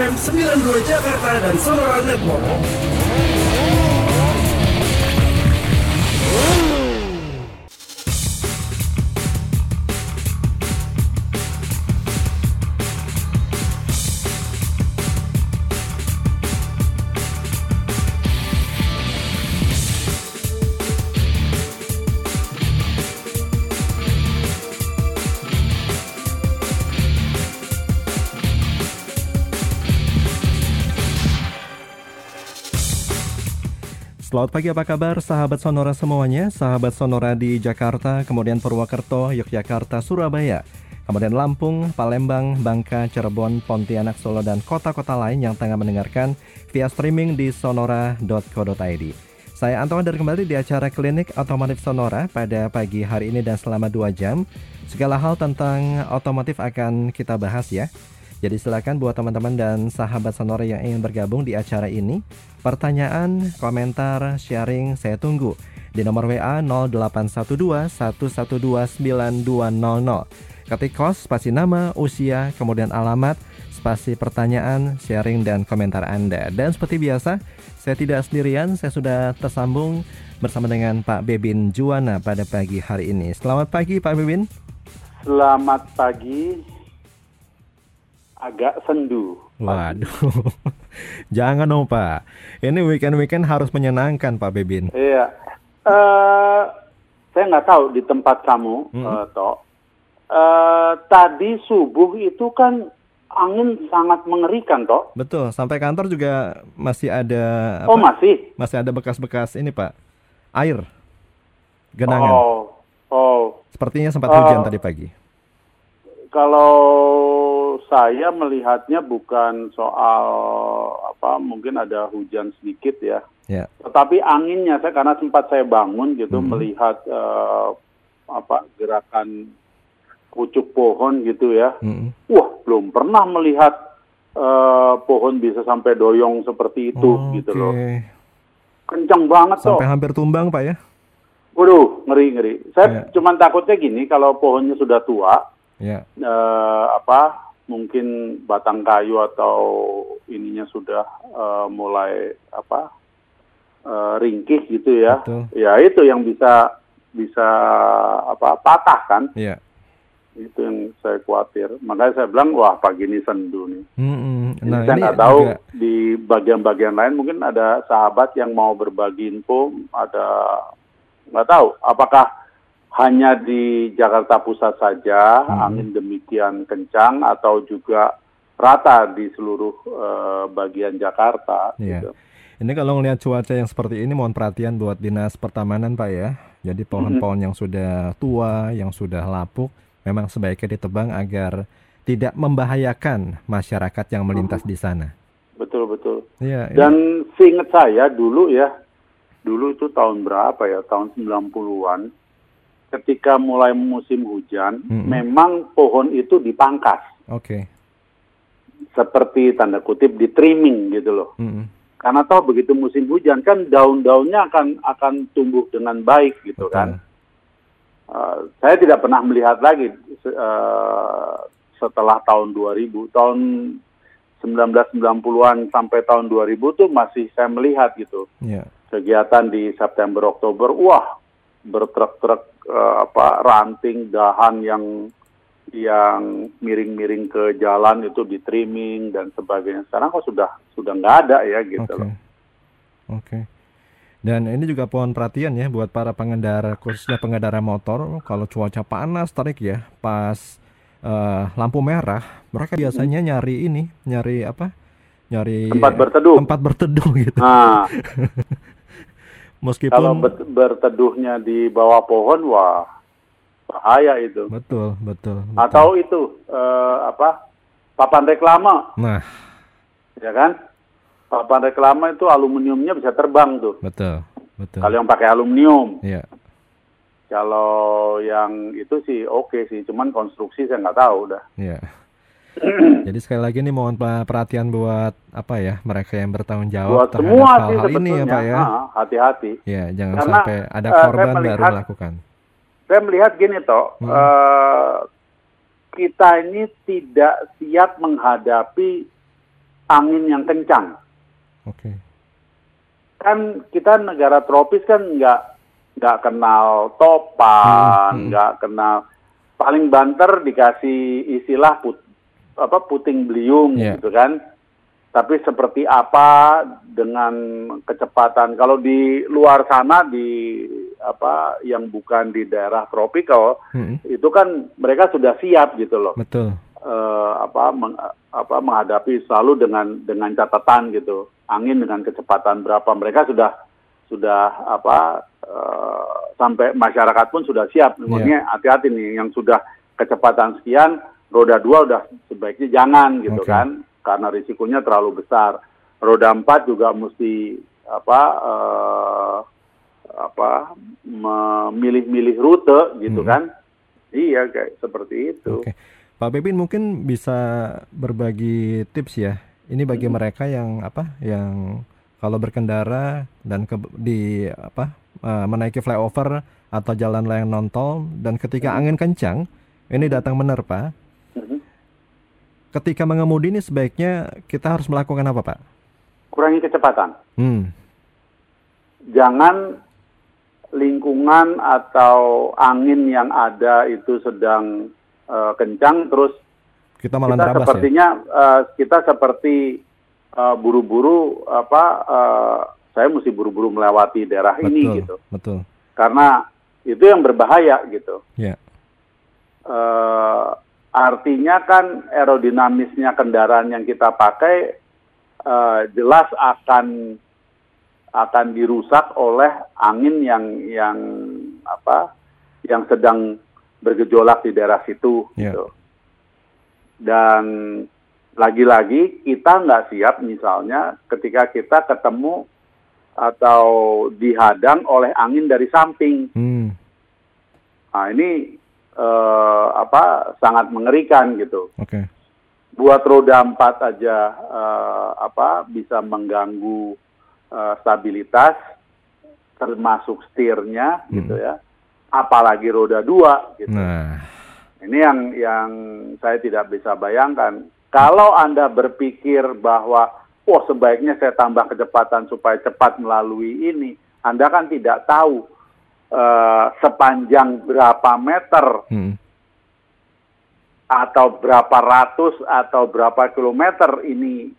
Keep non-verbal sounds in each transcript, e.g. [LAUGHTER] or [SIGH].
FM 92 Jakarta dan Sonora Network. Selamat pagi apa kabar? Sahabat Sonora semuanya. Sahabat Sonora di Jakarta, kemudian Purwokerto, Yogyakarta, Surabaya. Kemudian Lampung, Palembang, Bangka, Cirebon, Pontianak, Solo, dan kota-kota lain yang tengah mendengarkan via streaming di sonora.co.id Saya Anton dari kembali di acara Klinik Otomotif Sonora pada pagi hari ini dan selama 2 jam. Segala hal tentang otomotif akan kita bahas ya jadi silakan buat teman-teman dan sahabat Sonora yang ingin bergabung di acara ini, pertanyaan, komentar, sharing saya tunggu di nomor WA 0812 112 9200. Ketik kos, spasi nama, usia, kemudian alamat, spasi pertanyaan, sharing dan komentar Anda. Dan seperti biasa, saya tidak sendirian, saya sudah tersambung bersama dengan Pak Bebin Juwana pada pagi hari ini. Selamat pagi Pak Bebin. Selamat pagi agak sendu. Waduh, [LAUGHS] jangan dong Pak. Ini weekend-weekend harus menyenangkan Pak Bebin. Iya, uh, saya nggak tahu di tempat kamu, hmm. uh, Tok. Uh, tadi subuh itu kan angin sangat mengerikan, Tok. Betul, sampai kantor juga masih ada. Apa? Oh masih? Masih ada bekas-bekas ini Pak, air, genangan. Oh, oh. Sepertinya sempat hujan uh, tadi pagi. Kalau saya melihatnya bukan soal apa mungkin ada hujan sedikit ya. Yeah. Tetapi anginnya saya karena sempat saya bangun gitu mm -hmm. melihat uh, apa gerakan pucuk pohon gitu ya. Mm -hmm. Wah, belum pernah melihat uh, pohon bisa sampai doyong seperti itu oh, gitu loh. Kencang banget Sampai Sampai hampir tumbang, Pak ya. Waduh, ngeri-ngeri. Saya yeah. cuman takutnya gini kalau pohonnya sudah tua, yeah. uh, apa mungkin batang kayu atau ininya sudah uh, mulai apa uh, ringkih gitu ya Betul. ya itu yang bisa bisa apa patah kan yeah. itu yang saya khawatir makanya saya bilang wah pagi ini sendu nih mm-hmm. nah, saya nggak tahu juga... di bagian-bagian lain mungkin ada sahabat yang mau berbagi info ada nggak tahu apakah hanya di Jakarta Pusat saja hmm. angin demikian kencang atau juga rata di seluruh uh, bagian Jakarta. Yeah. Gitu. Ini kalau melihat cuaca yang seperti ini mohon perhatian buat dinas pertamanan Pak ya. Jadi pohon-pohon yang sudah tua, yang sudah lapuk, memang sebaiknya ditebang agar tidak membahayakan masyarakat yang melintas di sana. Betul betul. Yeah, Dan yeah. seingat saya dulu ya, dulu itu tahun berapa ya? Tahun 90-an ketika mulai musim hujan, mm -hmm. memang pohon itu dipangkas. Oke. Okay. Seperti tanda kutip di trimming gitu loh. Mm -hmm. Karena tahu begitu musim hujan kan daun-daunnya akan akan tumbuh dengan baik gitu Betul. kan. Uh, saya tidak pernah melihat lagi uh, setelah tahun 2000, tahun 1990-an sampai tahun 2000 tuh masih saya melihat gitu. Yeah. Kegiatan di September Oktober, wah bertruk-truk uh, apa ranting dahan yang yang miring-miring ke jalan itu di trimming dan sebagainya. Sekarang kok sudah sudah nggak ada ya gitu okay. loh. Oke. Okay. Dan ini juga pohon perhatian ya buat para pengendara khususnya pengendara motor kalau cuaca panas tarik ya pas uh, lampu merah mereka biasanya hmm. nyari ini nyari apa nyari tempat berteduh tempat berteduh gitu. Nah. [LAUGHS] Meskipun kalau berteduhnya di bawah pohon, wah bahaya itu. Betul, betul. betul. Atau itu uh, apa papan reklama. Nah, ya kan? Papan reklama itu aluminiumnya bisa terbang tuh. Betul, betul. Kalau yang pakai aluminium. Iya. Kalau yang itu sih oke okay sih, cuman konstruksi saya nggak tahu udah. Iya. [CLEARS THROAT] Jadi sekali lagi nih mohon perhatian buat apa ya mereka yang bertanggung jawab buat terhadap semua hal, hal ini ya Pak ya. Hati-hati. Ya jangan Karena, sampai ada eh, korban uh, melihat, baru melakukan. Saya melihat gini toh, hmm. uh, kita ini tidak siap menghadapi angin yang kencang. Oke. Okay. Kan kita negara tropis kan nggak nggak kenal topan, hmm, hmm. nggak hmm. kenal paling banter dikasih istilah put, apa puting beliung yeah. gitu kan. Tapi seperti apa dengan kecepatan kalau di luar sana di apa yang bukan di daerah tropikal hmm. itu kan mereka sudah siap gitu loh. Betul. Uh, apa meng, apa menghadapi selalu dengan dengan catatan gitu angin dengan kecepatan berapa mereka sudah sudah apa uh, sampai masyarakat pun sudah siap. Iya. Maksudnya yeah. hati-hati nih yang sudah kecepatan sekian roda dua udah sebaiknya jangan gitu okay. kan karena risikonya terlalu besar. Roda empat juga mesti apa uh, apa memilih-milih rute gitu hmm. kan. Iya kayak seperti itu. Okay. Pak Bebin mungkin bisa berbagi tips ya. Ini bagi hmm. mereka yang apa yang kalau berkendara dan ke, di apa uh, menaiki flyover atau jalan layang nontol dan ketika hmm. angin kencang ini datang menerpa. Ketika mengemudi ini sebaiknya kita harus melakukan apa, Pak? Kurangi kecepatan. Hmm. Jangan lingkungan atau angin yang ada itu sedang uh, kencang terus kita malah kita ya? sepertinya ya? uh, kita seperti uh, buru-buru apa uh, saya mesti buru-buru melewati daerah betul, ini gitu. Betul. Karena itu yang berbahaya gitu. Yeah. Ya. Uh, artinya kan aerodinamisnya kendaraan yang kita pakai uh, jelas akan akan dirusak oleh angin yang yang apa yang sedang bergejolak di daerah situ yeah. gitu. Dan lagi-lagi kita nggak siap misalnya ketika kita ketemu atau dihadang oleh angin dari samping. Hmm. Nah ini uh, apa sangat mengerikan gitu. Okay. Buat roda empat aja uh, apa bisa mengganggu uh, stabilitas termasuk setirnya hmm. gitu ya. Apalagi roda dua gitu. Nah. Ini yang yang saya tidak bisa bayangkan kalau Anda berpikir bahwa, oh sebaiknya saya tambah kecepatan supaya cepat melalui ini, Anda kan tidak tahu uh, sepanjang berapa meter hmm. atau berapa ratus atau berapa kilometer ini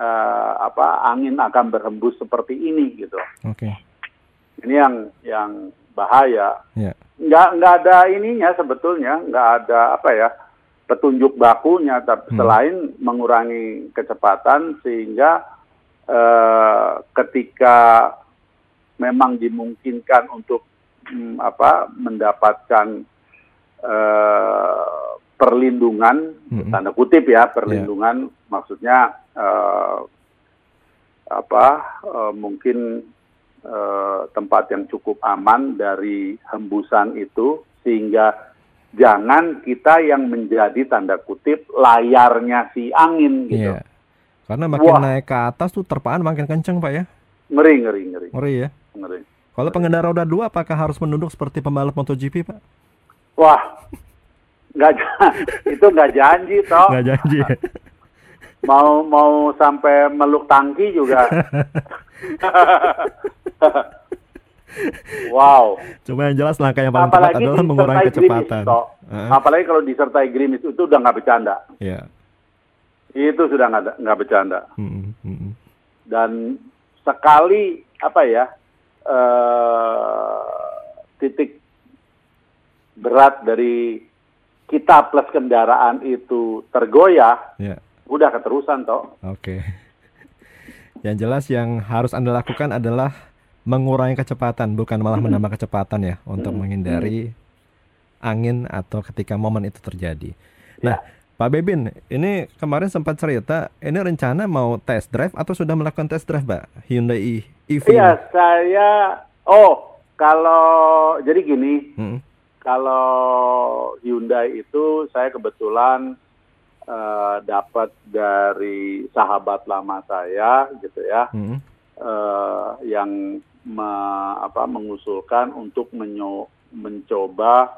uh, apa angin akan berhembus seperti ini gitu. Oke. Okay. Ini yang yang bahaya. Yeah. Nggak nggak ada ininya sebetulnya, nggak ada apa ya petunjuk bakunya, tapi hmm. selain mengurangi kecepatan sehingga eh, ketika memang dimungkinkan untuk apa mendapatkan eh, perlindungan hmm. tanda kutip ya perlindungan yeah. maksudnya eh, apa eh, mungkin eh, tempat yang cukup aman dari hembusan itu sehingga jangan kita yang menjadi tanda kutip layarnya si angin gitu. Iya. Karena makin Wah. naik ke atas tuh terpaan makin kenceng pak ya. Ngeri ngeri ngeri. Ngeri ya. Ngeri. Kalau pengendara roda dua apakah harus menunduk seperti pembalap MotoGP pak? Wah, nggak [LAUGHS] itu nggak janji toh. Nggak janji. Ya? [LAUGHS] mau mau sampai meluk tangki juga. [LAUGHS] Wow. Cuma yang jelas langkah yang paling tepat adalah mengurangi kecepatan. Grimis. Apalagi kalau disertai gerimis itu udah nggak bercanda. Iya. Yeah. Itu sudah nggak nggak bercanda. Hmm, hmm, hmm. Dan sekali apa ya uh, titik berat dari kita plus kendaraan itu tergoyah, yeah. udah keterusan toh. Oke. Okay. Yang jelas yang harus anda lakukan adalah mengurangi kecepatan bukan malah menambah [CLEARS THROAT] kecepatan ya untuk menghindari angin atau ketika momen itu terjadi. Nah, ya. Pak Bebin, ini kemarin sempat cerita, ini rencana mau test drive atau sudah melakukan test drive, Pak? Hyundai EV. Iya, saya oh, kalau jadi gini, hmm. kalau Hyundai itu saya kebetulan uh, dapat dari sahabat lama saya gitu ya. Hmm. Uh, yang me, apa, mengusulkan untuk menyo, mencoba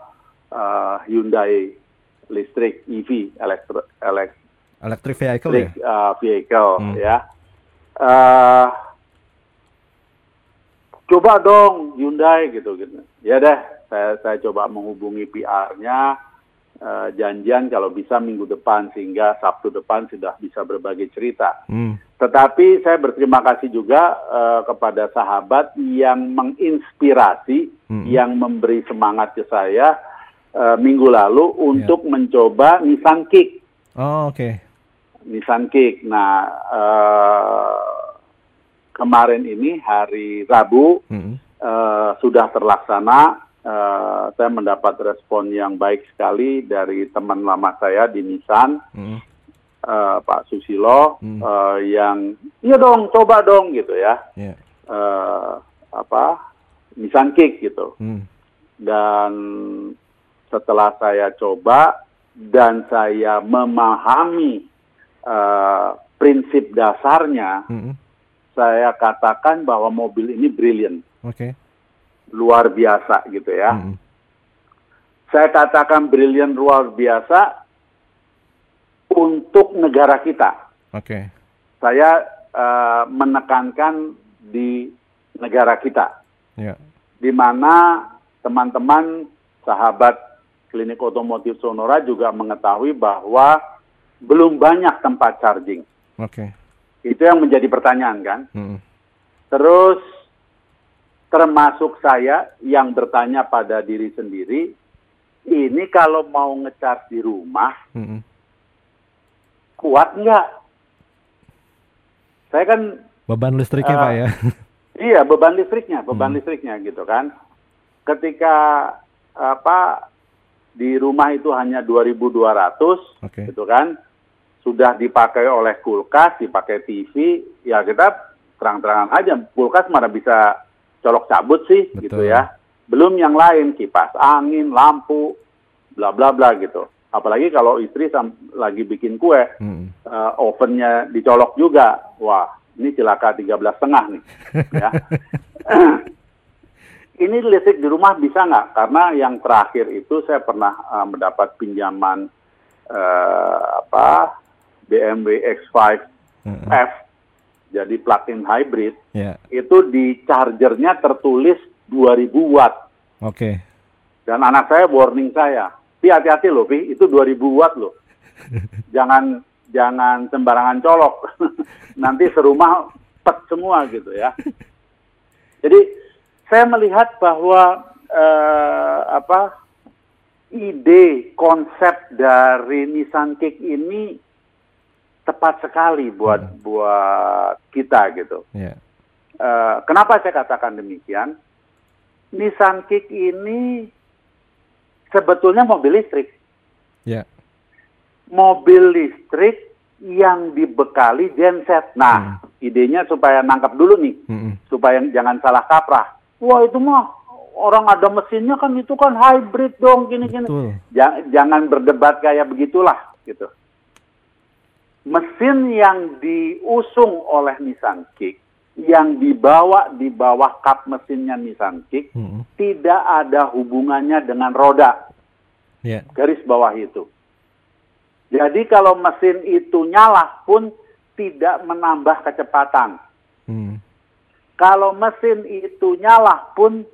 uh, Hyundai listrik EV elektro, elek, Electric vehicle ya? Uh, vehicle hmm. ya. Uh, coba dong Hyundai gitu gitu. Ya deh, saya saya coba menghubungi PR-nya uh, janjian kalau bisa minggu depan sehingga Sabtu depan sudah bisa berbagi cerita. Hmm. Tetapi saya berterima kasih juga uh, kepada sahabat yang menginspirasi, hmm. yang memberi semangat ke saya uh, minggu lalu untuk yeah. mencoba Nissan Kick. Oh oke. Okay. Nissan Kick. Nah uh, kemarin ini hari Rabu hmm. uh, sudah terlaksana uh, saya mendapat respon yang baik sekali dari teman lama saya di Nissan, hmm. uh, Pak Susilo, hmm. uh, yang iya dong, coba dong gitu ya, yeah. Ya. uh, apa Nissan Kick gitu. Hmm. Dan setelah saya coba dan saya memahami uh, prinsip dasarnya, hmm. saya katakan bahwa mobil ini brilliant. Okay luar biasa gitu ya. Hmm. Saya katakan brilian luar biasa untuk negara kita. Oke. Okay. Saya uh, menekankan di negara kita, yeah. di mana teman-teman sahabat klinik otomotif Sonora juga mengetahui bahwa belum banyak tempat charging. Oke. Okay. Itu yang menjadi pertanyaan kan. Hmm. Terus termasuk saya yang bertanya pada diri sendiri, ini kalau mau ngecas di rumah, mm -hmm. kuat nggak? Saya kan beban listriknya uh, pak ya? Iya beban listriknya, beban hmm. listriknya gitu kan. Ketika apa di rumah itu hanya 2.200, okay. gitu kan, sudah dipakai oleh kulkas, dipakai TV, ya kita terang-terangan aja, kulkas mana bisa colok cabut sih gitu Betul. gitu ya. Belum yang lain kipas angin, lampu, bla bla bla gitu. Apalagi kalau istri lagi bikin kue, hmm. uh, ovennya dicolok juga. Wah, ini celaka tiga belas setengah nih. ya. [LAUGHS] ini listrik di rumah bisa nggak? Karena yang terakhir itu saya pernah uh, mendapat pinjaman uh, apa BMW X5 hmm. F jadi plug-in hybrid, yeah. itu di chargernya tertulis 2000 watt. Oke. Okay. Dan anak saya warning saya, Pi hati-hati loh, Pi, itu 2000 watt loh. [LAUGHS] jangan jangan sembarangan colok. [LAUGHS] Nanti serumah pet semua gitu ya. [LAUGHS] Jadi saya melihat bahwa eh, apa ide konsep dari Nissan Kick ini tepat sekali buat hmm. buat kita gitu. Yeah. Ya. Uh, kenapa saya katakan demikian? Nissan Kick ini sebetulnya mobil listrik. Yeah. Mobil listrik yang dibekali genset. Nah, hmm. idenya supaya nangkap dulu nih, hmm. supaya jangan salah kaprah. Wah itu mah orang ada mesinnya kan itu kan hybrid dong gini-gini. Jangan, jangan berdebat kayak begitulah gitu mesin yang diusung oleh Nissan Kick yang dibawa di bawah kap mesinnya Nissan Kick hmm. tidak ada hubungannya dengan roda. Yeah. Garis bawah itu. Jadi kalau mesin itu nyala pun tidak menambah kecepatan. Kalau mesin itu nyala pun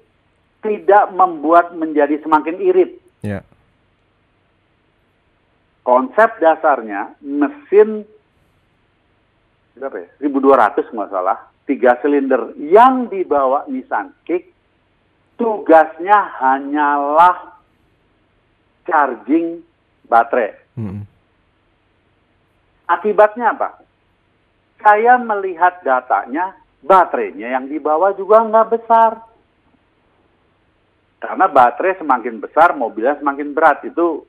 tidak membuat menjadi semakin irit. Yeah konsep dasarnya mesin berapa ya? 1200 nggak salah, tiga silinder yang dibawa Nissan Kick tugasnya hanyalah charging baterai. Hmm. Akibatnya apa? Saya melihat datanya, baterainya yang dibawa juga nggak besar. Karena baterai semakin besar, mobilnya semakin berat. Itu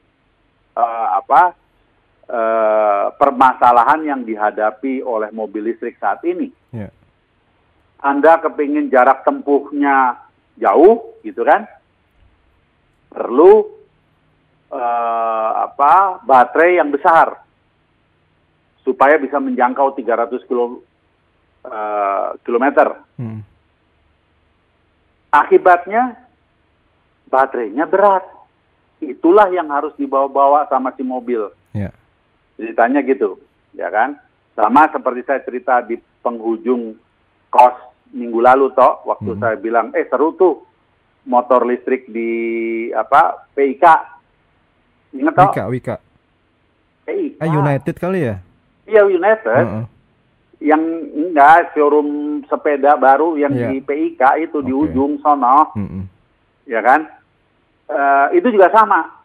uh, apa uh, permasalahan yang dihadapi oleh mobil listrik saat ini. Yeah. Anda kepingin jarak tempuhnya jauh, gitu kan? Perlu uh, apa baterai yang besar supaya bisa menjangkau 300 kilo, uh, kilometer. Hmm. Akibatnya baterainya berat itulah yang harus dibawa-bawa sama si mobil. Yeah. Ceritanya gitu. ya kan? Sama seperti saya cerita di penghujung kos minggu lalu toh, waktu hmm. saya bilang, eh seru tuh motor listrik di apa PIK. Ingat toh? Wika, Wika. PIK. Eh, United kali ya? Iya United. Uh -uh. Yang enggak showroom sepeda baru yang yeah. di PIK itu okay. di ujung sono. Mm -mm. Ya kan? Uh, itu juga sama.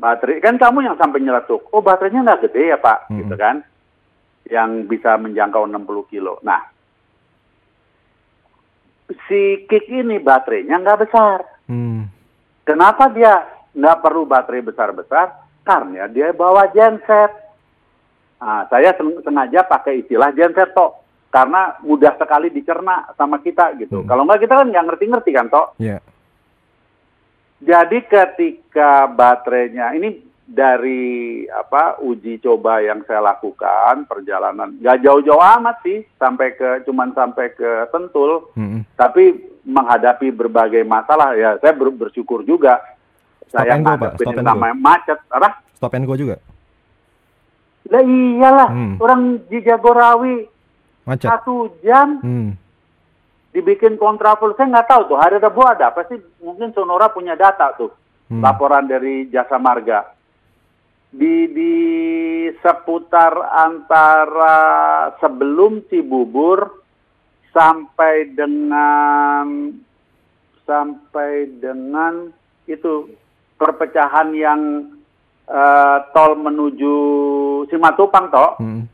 Baterai kan kamu yang sampai nyeletuk. Oh, baterainya nggak gede ya, Pak, mm -mm. gitu kan? Yang bisa menjangkau 60 kilo. Nah, si kick ini baterainya nggak besar. Mm. Kenapa dia nggak perlu baterai besar-besar? Karena dia bawa genset. Nah, saya sengaja pakai istilah genset toh karena mudah sekali dicerna sama kita gitu. Hmm. Kalau nggak kita kan nggak ngerti-ngerti kan toh. Yeah. Jadi ketika baterainya ini dari apa uji coba yang saya lakukan perjalanan nggak jauh-jauh amat sih sampai ke cuman sampai ke Sentul hmm. tapi menghadapi berbagai masalah ya saya ber, bersyukur juga Stop saya ngadepin namanya macet apa Stop and go juga lah iyalah, hmm. orang di Jagorawi Macet. satu jam hmm. dibikin kontraflow. Saya nggak tahu tuh hari Rabu ada pasti mungkin Sonora punya data tuh hmm. laporan dari Jasa Marga di di seputar antara sebelum Cibubur sampai dengan sampai dengan itu perpecahan yang uh, tol menuju Simatupang toh. Hmm.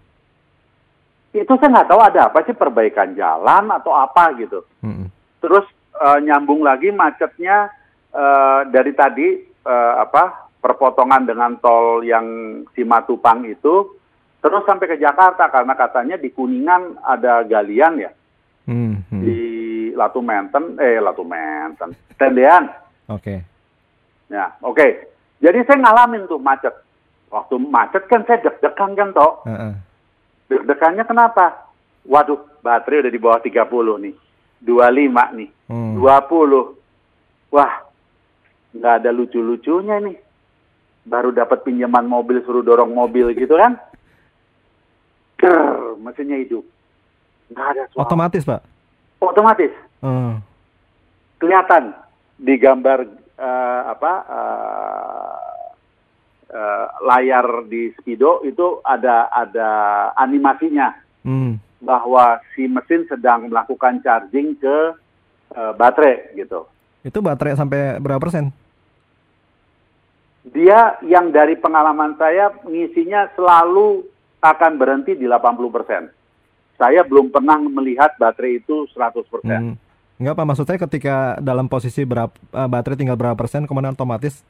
Itu saya nggak tahu ada apa sih perbaikan jalan atau apa gitu. Hmm. Terus uh, nyambung lagi macetnya uh, dari tadi uh, apa perpotongan dengan tol yang Simatupang itu terus sampai ke Jakarta karena katanya di Kuningan ada galian ya. Hmm, hmm. Di Latu Menten, eh Latu Menten, Tendean. Oke. Okay. Ya, oke. Okay. Jadi saya ngalamin tuh macet. Waktu macet kan saya deg-degan kan toh. Uh -uh. Deg-degannya kenapa? Waduh, baterai udah di bawah 30 nih. 25 nih. Hmm. 20. Wah, nggak ada lucu-lucunya nih. Baru dapat pinjaman mobil suruh dorong mobil gitu kan. Ker, mesinnya hidup. Nggak ada suara. Otomatis, Pak? Otomatis. Hmm. Kelihatan di gambar uh, apa uh, uh, layar di Speedo itu ada ada animasinya hmm. bahwa si mesin sedang melakukan charging ke uh, baterai gitu. Itu baterai sampai berapa persen? Dia yang dari pengalaman saya ngisinya selalu akan berhenti di 80 persen. Saya belum pernah melihat baterai itu 100 persen. Hmm. Enggak Pak, maksud saya ketika dalam posisi berapa uh, baterai tinggal berapa persen kemudian otomatis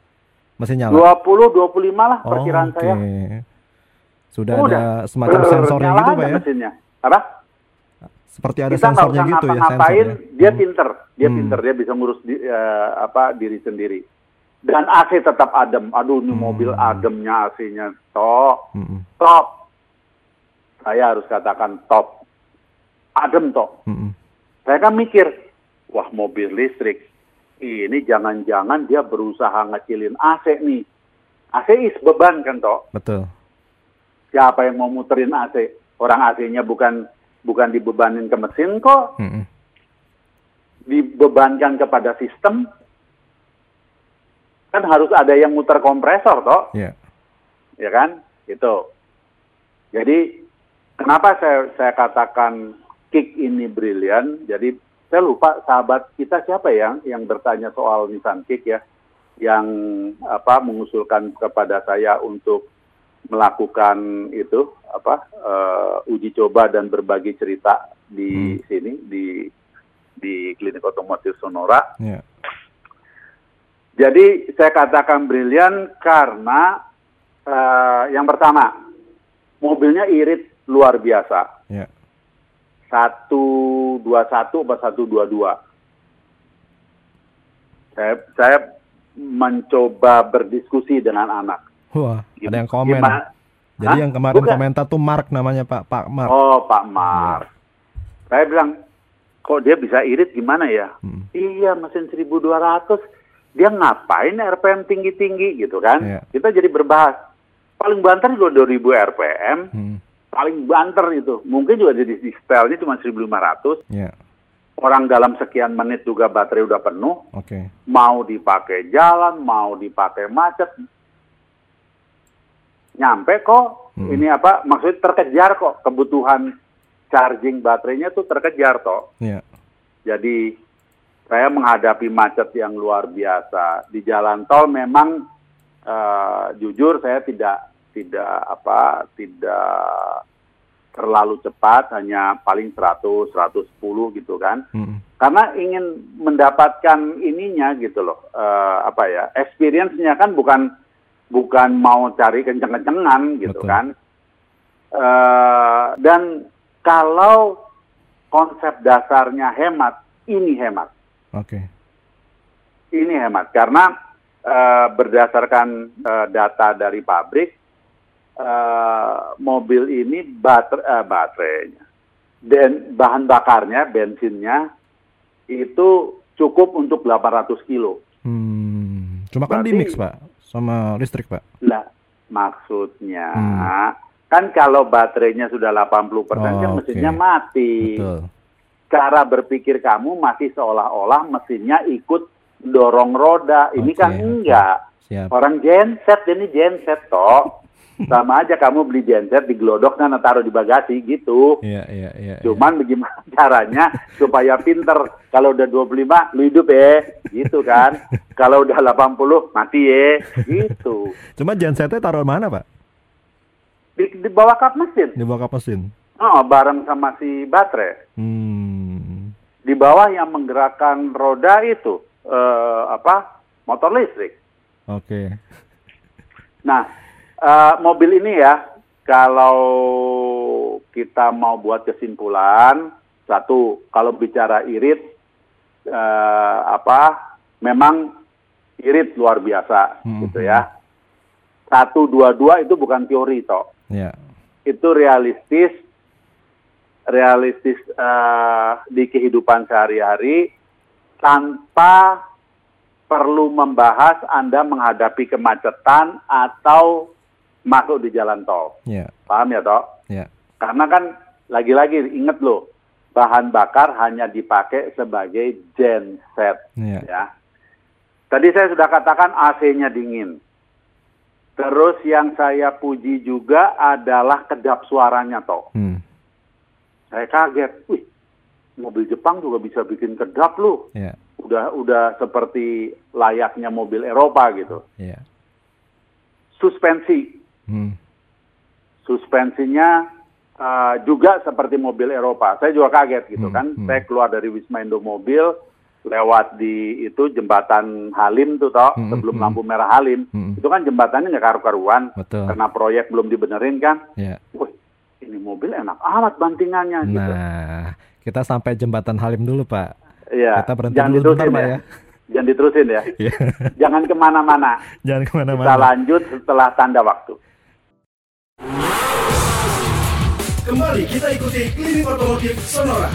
mesin nyala? 20 25 lah oh, perkiraan okay. saya. Sudah oh, ada semacam sensornya gitu Pak ya? Mesinnya. Apa? Seperti ada Kita sensornya gitu ya sensornya. Dia hmm. pinter, dia hmm. pinter, dia bisa ngurus di, uh, apa diri sendiri. Dan AC tetap adem. Aduh, ini hmm. mobil ademnya AC-nya top. Hmm. Top. Saya harus katakan top. Adem top. Hmm. Saya kan mikir, wah mobil listrik ini jangan-jangan dia berusaha ngecilin AC nih. AC is beban kan toh? Betul. Siapa yang mau muterin AC? Orang AC-nya bukan bukan dibebanin ke mesin kok. Mm -mm. Dibebankan kepada sistem. Kan harus ada yang muter kompresor toh? Iya. Yeah. Ya kan? Itu. Jadi kenapa saya saya katakan kick ini brilian? Jadi saya lupa sahabat kita siapa ya yang bertanya soal Nissan Kick ya, yang apa mengusulkan kepada saya untuk melakukan itu apa uh, uji coba dan berbagi cerita di hmm. sini di di klinik otomotif Sonora. Yeah. Jadi saya katakan brilian karena uh, yang pertama mobilnya irit luar biasa. Yeah satu dua satu atau satu dua dua. Saya saya mencoba berdiskusi dengan anak. Wah, Gimana? ada yang komen. Gimana? Jadi Hah? yang kemarin Bukan. komentar tuh Mark namanya Pak Pak Mark. Oh Pak Mark. Ya. Saya bilang kok dia bisa irit gimana ya? Hmm. Iya mesin 1200 dia ngapain RPM tinggi-tinggi gitu kan? Ya. Kita jadi berbahas. paling banter juga 2000 RPM. Hmm. Paling banter itu. Mungkin juga jadi di setelnya cuma 1500. Yeah. Orang dalam sekian menit juga baterai udah penuh. Okay. Mau dipakai jalan, mau dipakai macet. Nyampe kok. Hmm. Ini apa? Maksudnya terkejar kok kebutuhan charging baterainya tuh terkejar toh. Yeah. Jadi saya menghadapi macet yang luar biasa di jalan tol memang uh, jujur saya tidak tidak apa tidak terlalu cepat hanya paling 100 110 gitu kan hmm. karena ingin mendapatkan ininya gitu loh uh, apa ya experience-nya kan bukan bukan mau cari kenceng-kencengan gitu Betul. kan uh, dan kalau konsep dasarnya hemat ini hemat Oke. Okay. Ini hemat karena uh, berdasarkan uh, data dari pabrik uh, mobil ini bater uh, baterainya dan bahan bakarnya bensinnya itu cukup untuk 800 kilo. Hmm. Cuma kan di mix pak sama listrik pak? Lah maksudnya hmm. kan kalau baterainya sudah 80 persen oh, kan mesinnya okay. mati. Betul cara berpikir kamu masih seolah-olah mesinnya ikut dorong roda. Ini okay, kan enggak. Siap. Orang genset ini genset toh. Sama aja kamu beli genset di glodok kan taruh di bagasi gitu. Iya, iya, iya. Cuman iya. bagaimana [LAUGHS] caranya supaya pinter. Kalau udah 25 lu hidup ya, gitu kan. [LAUGHS] Kalau udah 80 mati ya, gitu. Cuma gensetnya taruh mana, Pak? Di, di bawah kap mesin. Di bawah kap mesin. Oh, bareng sama si baterai. Hmm. Di bawah yang menggerakkan roda itu uh, apa? Motor listrik. Oke. Okay. Nah, uh, mobil ini ya, kalau kita mau buat kesimpulan, satu, kalau bicara irit, uh, apa? Memang irit luar biasa, hmm. gitu ya. Satu, dua, dua itu bukan teori toh. Yeah. Itu realistis realistis uh, di kehidupan sehari-hari tanpa perlu membahas Anda menghadapi kemacetan atau masuk di jalan tol. Yeah. Paham ya, toh? Yeah. Karena kan lagi-lagi ingat loh, bahan bakar hanya dipakai sebagai genset. Yeah. Ya. Tadi saya sudah katakan AC-nya dingin. Terus yang saya puji juga adalah kedap suaranya toh. Hmm. Saya kaget, wih, mobil Jepang juga bisa bikin kedap loh. Yeah. Udah udah seperti layaknya mobil Eropa gitu. Yeah. Suspensi, hmm. suspensinya uh, juga seperti mobil Eropa. Saya juga kaget gitu hmm. kan. Hmm. Saya keluar dari Wisma Indomobil, lewat di itu jembatan Halim tuh toh hmm, sebelum hmm, lampu merah Halim hmm. itu kan jembatannya nggak karu-karuan karena proyek belum dibenerin kan yeah. Wih, ini mobil enak amat bantingannya nah, gitu. kita sampai jembatan Halim dulu Pak. Iya. Kita berhenti Jangan dulu bentar, ya. Pak ya. [LAUGHS] Jangan diterusin ya. Iya. Jangan ke mana-mana. [LAUGHS] Jangan ke mana-mana. Kita lanjut setelah tanda waktu. Kembali kita ikuti klinik otomotif Sonora.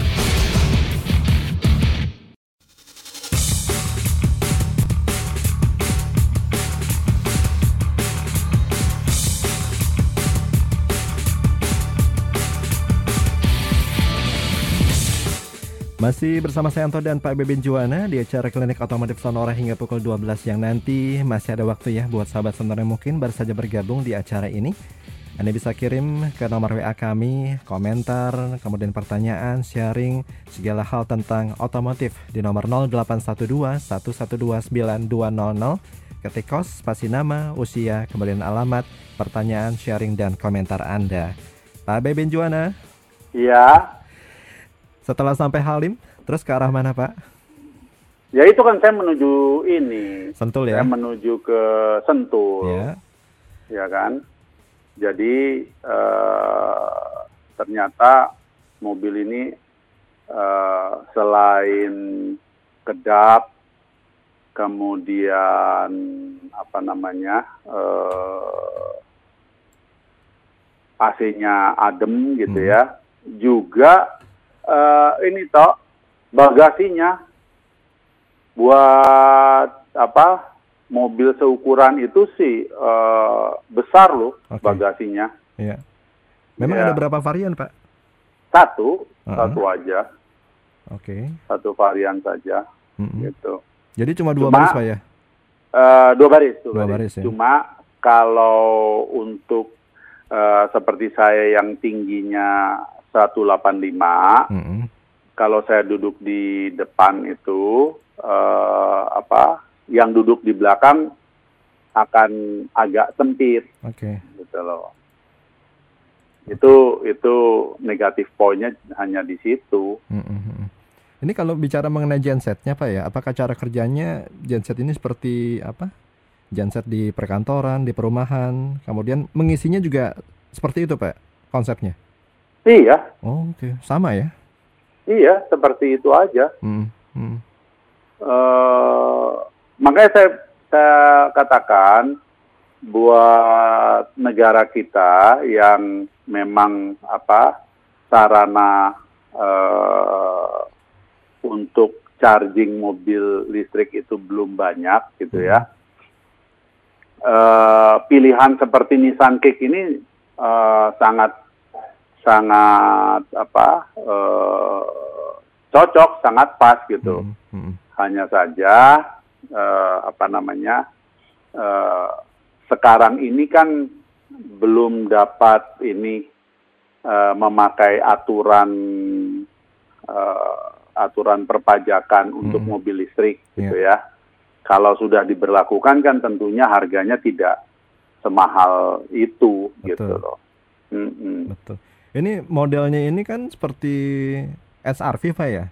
Masih bersama saya Anto dan Pak Bebin Juwana di acara Klinik Otomotif Sonora hingga pukul 12 yang nanti masih ada waktu ya buat sahabat Sonora mungkin baru saja bergabung di acara ini. Anda bisa kirim ke nomor WA kami, komentar, kemudian pertanyaan, sharing, segala hal tentang otomotif di nomor 0812 112 9200 ketik kos, spasi nama, usia, kemudian alamat, pertanyaan, sharing, dan komentar Anda. Pak Bebin Juwana. Iya. Setelah sampai Halim, terus ke arah mana Pak? Ya itu kan saya menuju ini. Sentul ya? Saya menuju ke Sentul. Ya. Ya kan. Jadi uh, ternyata mobil ini uh, selain kedap, kemudian apa namanya uh, eh, AC-nya adem gitu hmm. ya, juga uh, ini toh bagasinya buat apa mobil seukuran itu sih uh, besar loh okay. bagasinya. Iya. Memang ya. ada berapa varian Pak? Satu, uh -huh. satu aja. Oke. Okay. Satu varian saja, mm -hmm. gitu. Jadi cuma dua cuma, baris Pak ya? Uh, dua baris, dua, dua baris. baris ya? Cuma kalau untuk uh, seperti saya yang tingginya 185, mm -hmm. kalau saya duduk di depan itu uh, apa? Yang duduk di belakang akan agak sempit. Oke. Okay. Gitu loh itu itu negatif poinnya hanya di situ. Mm-hmm. Ini kalau bicara mengenai gensetnya pak ya, apakah cara kerjanya genset ini seperti apa? Genset di perkantoran, di perumahan, kemudian mengisinya juga seperti itu pak konsepnya? Iya. Oh, Oke, okay. sama ya? Iya, seperti itu aja. Mm-hmm. Uh, makanya saya saya katakan buat negara kita yang memang apa sarana uh, untuk charging mobil listrik itu belum banyak gitu ya. Uh, pilihan seperti Nissan Kick ini uh, sangat sangat apa uh, cocok, sangat pas gitu. Hmm. Hmm. Hanya saja uh, apa namanya uh, sekarang ini kan belum dapat ini uh, memakai aturan uh, aturan perpajakan hmm. untuk mobil listrik yeah. gitu ya. Kalau sudah diberlakukan kan tentunya harganya tidak semahal itu Betul. gitu loh. Mm -hmm. Betul. Ini modelnya ini kan seperti SRV Pak ya?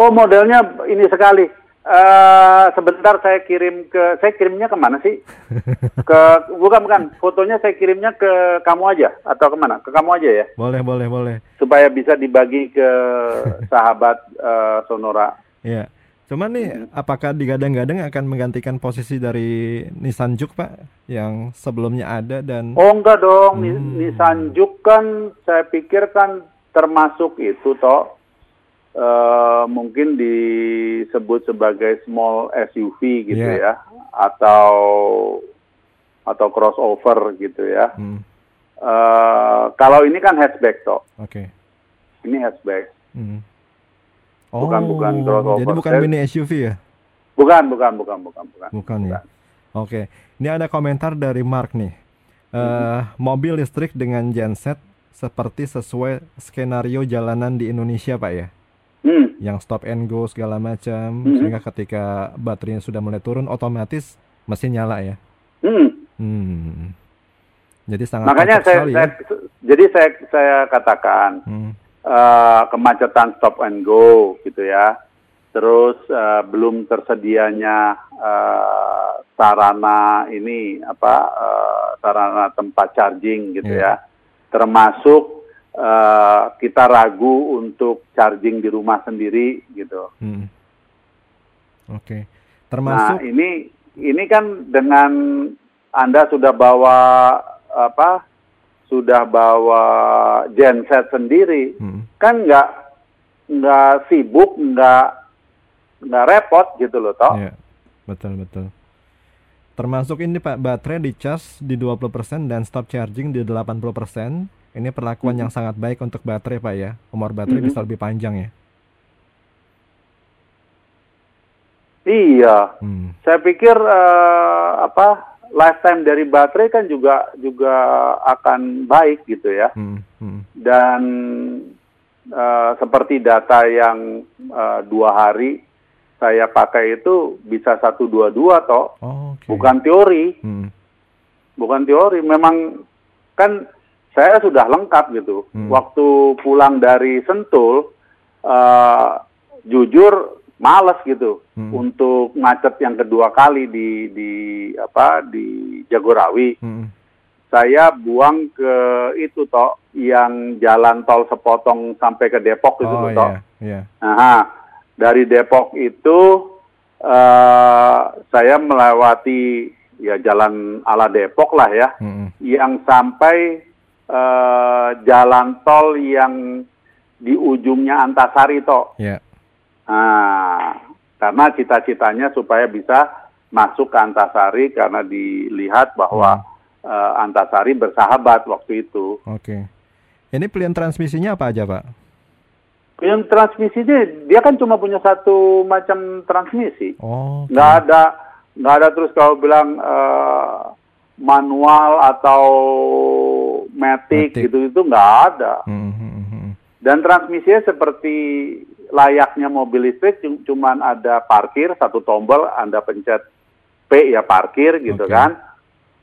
Oh modelnya ini sekali Uh, sebentar saya kirim ke saya kirimnya ke mana sih? [LAUGHS] Ke bukan bukan fotonya saya kirimnya ke kamu aja atau ke mana? Ke kamu aja ya? Boleh boleh boleh. Supaya bisa dibagi ke [LAUGHS] sahabat uh, Sonora. Iya. Cuman nih, hmm. apakah digadang-gadang akan menggantikan posisi dari Nissan Juke, Pak, yang sebelumnya ada dan? Oh enggak dong, hmm. Nissan Juke kan saya pikir kan termasuk itu toh uh, mungkin disebut sebagai small SUV gitu yeah. ya atau atau crossover gitu ya. Hmm. Uh, kalau ini kan hatchback toh. Oke. Okay. Ini hatchback. Hmm. Oh, bukan bukan crossover. Jadi bukan mini SUV ya? Bukan bukan bukan bukan bukan. Bukan, ya. Oke. Okay. Ini ada komentar dari Mark nih. Uh, hmm. Mobil listrik dengan genset seperti sesuai skenario jalanan di Indonesia, Pak ya? Hmm. yang stop and go segala macam hmm. sehingga ketika baterainya sudah mulai turun otomatis mesin nyala ya. Hmm. Hmm. Jadi sangat makanya saya, ya. saya jadi saya saya katakan hmm. uh, kemacetan stop and go gitu ya. Terus uh, belum tersedianya uh, sarana ini apa uh, sarana tempat charging gitu yeah. ya. Termasuk uh, kita ragu untuk charging di rumah sendiri gitu. Hmm. Oke. Okay. Termasuk. Nah ini ini kan dengan anda sudah bawa apa? Sudah bawa genset sendiri, hmm. kan nggak nggak sibuk, nggak nggak repot gitu loh, toh. Iya, betul betul. Termasuk ini Pak baterai di cas di 20% dan stop charging di 80%. Ini perlakuan hmm. yang sangat baik untuk baterai Pak ya. Umur baterai hmm. bisa lebih panjang ya. Iya. Hmm. Saya pikir uh, apa lifetime dari baterai kan juga juga akan baik gitu ya. Hmm. Hmm. Dan uh, seperti data yang uh, dua hari saya pakai itu bisa satu dua dua toh, oh, okay. bukan teori, hmm. bukan teori. Memang kan saya sudah lengkap gitu. Hmm. Waktu pulang dari Sentul, uh, jujur males gitu hmm. untuk macet yang kedua kali di di apa di Jagorawi. Hmm. Saya buang ke itu toh yang jalan tol sepotong sampai ke Depok itu oh, toh. Yeah, yeah. Nah, dari Depok itu uh, saya melewati ya jalan ala Depok lah ya, hmm. yang sampai uh, jalan tol yang di ujungnya Antasari toh. Yeah. Nah, karena cita-citanya supaya bisa masuk ke Antasari karena dilihat bahwa uh, Antasari bersahabat waktu itu. Oke. Okay. Ini pilihan transmisinya apa aja, Pak? Pilihan transmisinya dia kan cuma punya satu macam transmisi. Oh. Okay. Nggak ada nggak ada terus kalau bilang uh, manual atau matic, gitu itu nggak ada. Mm -hmm. Dan transmisinya seperti layaknya mobil listrik, cuman ada parkir satu tombol, anda pencet P ya parkir gitu okay. kan.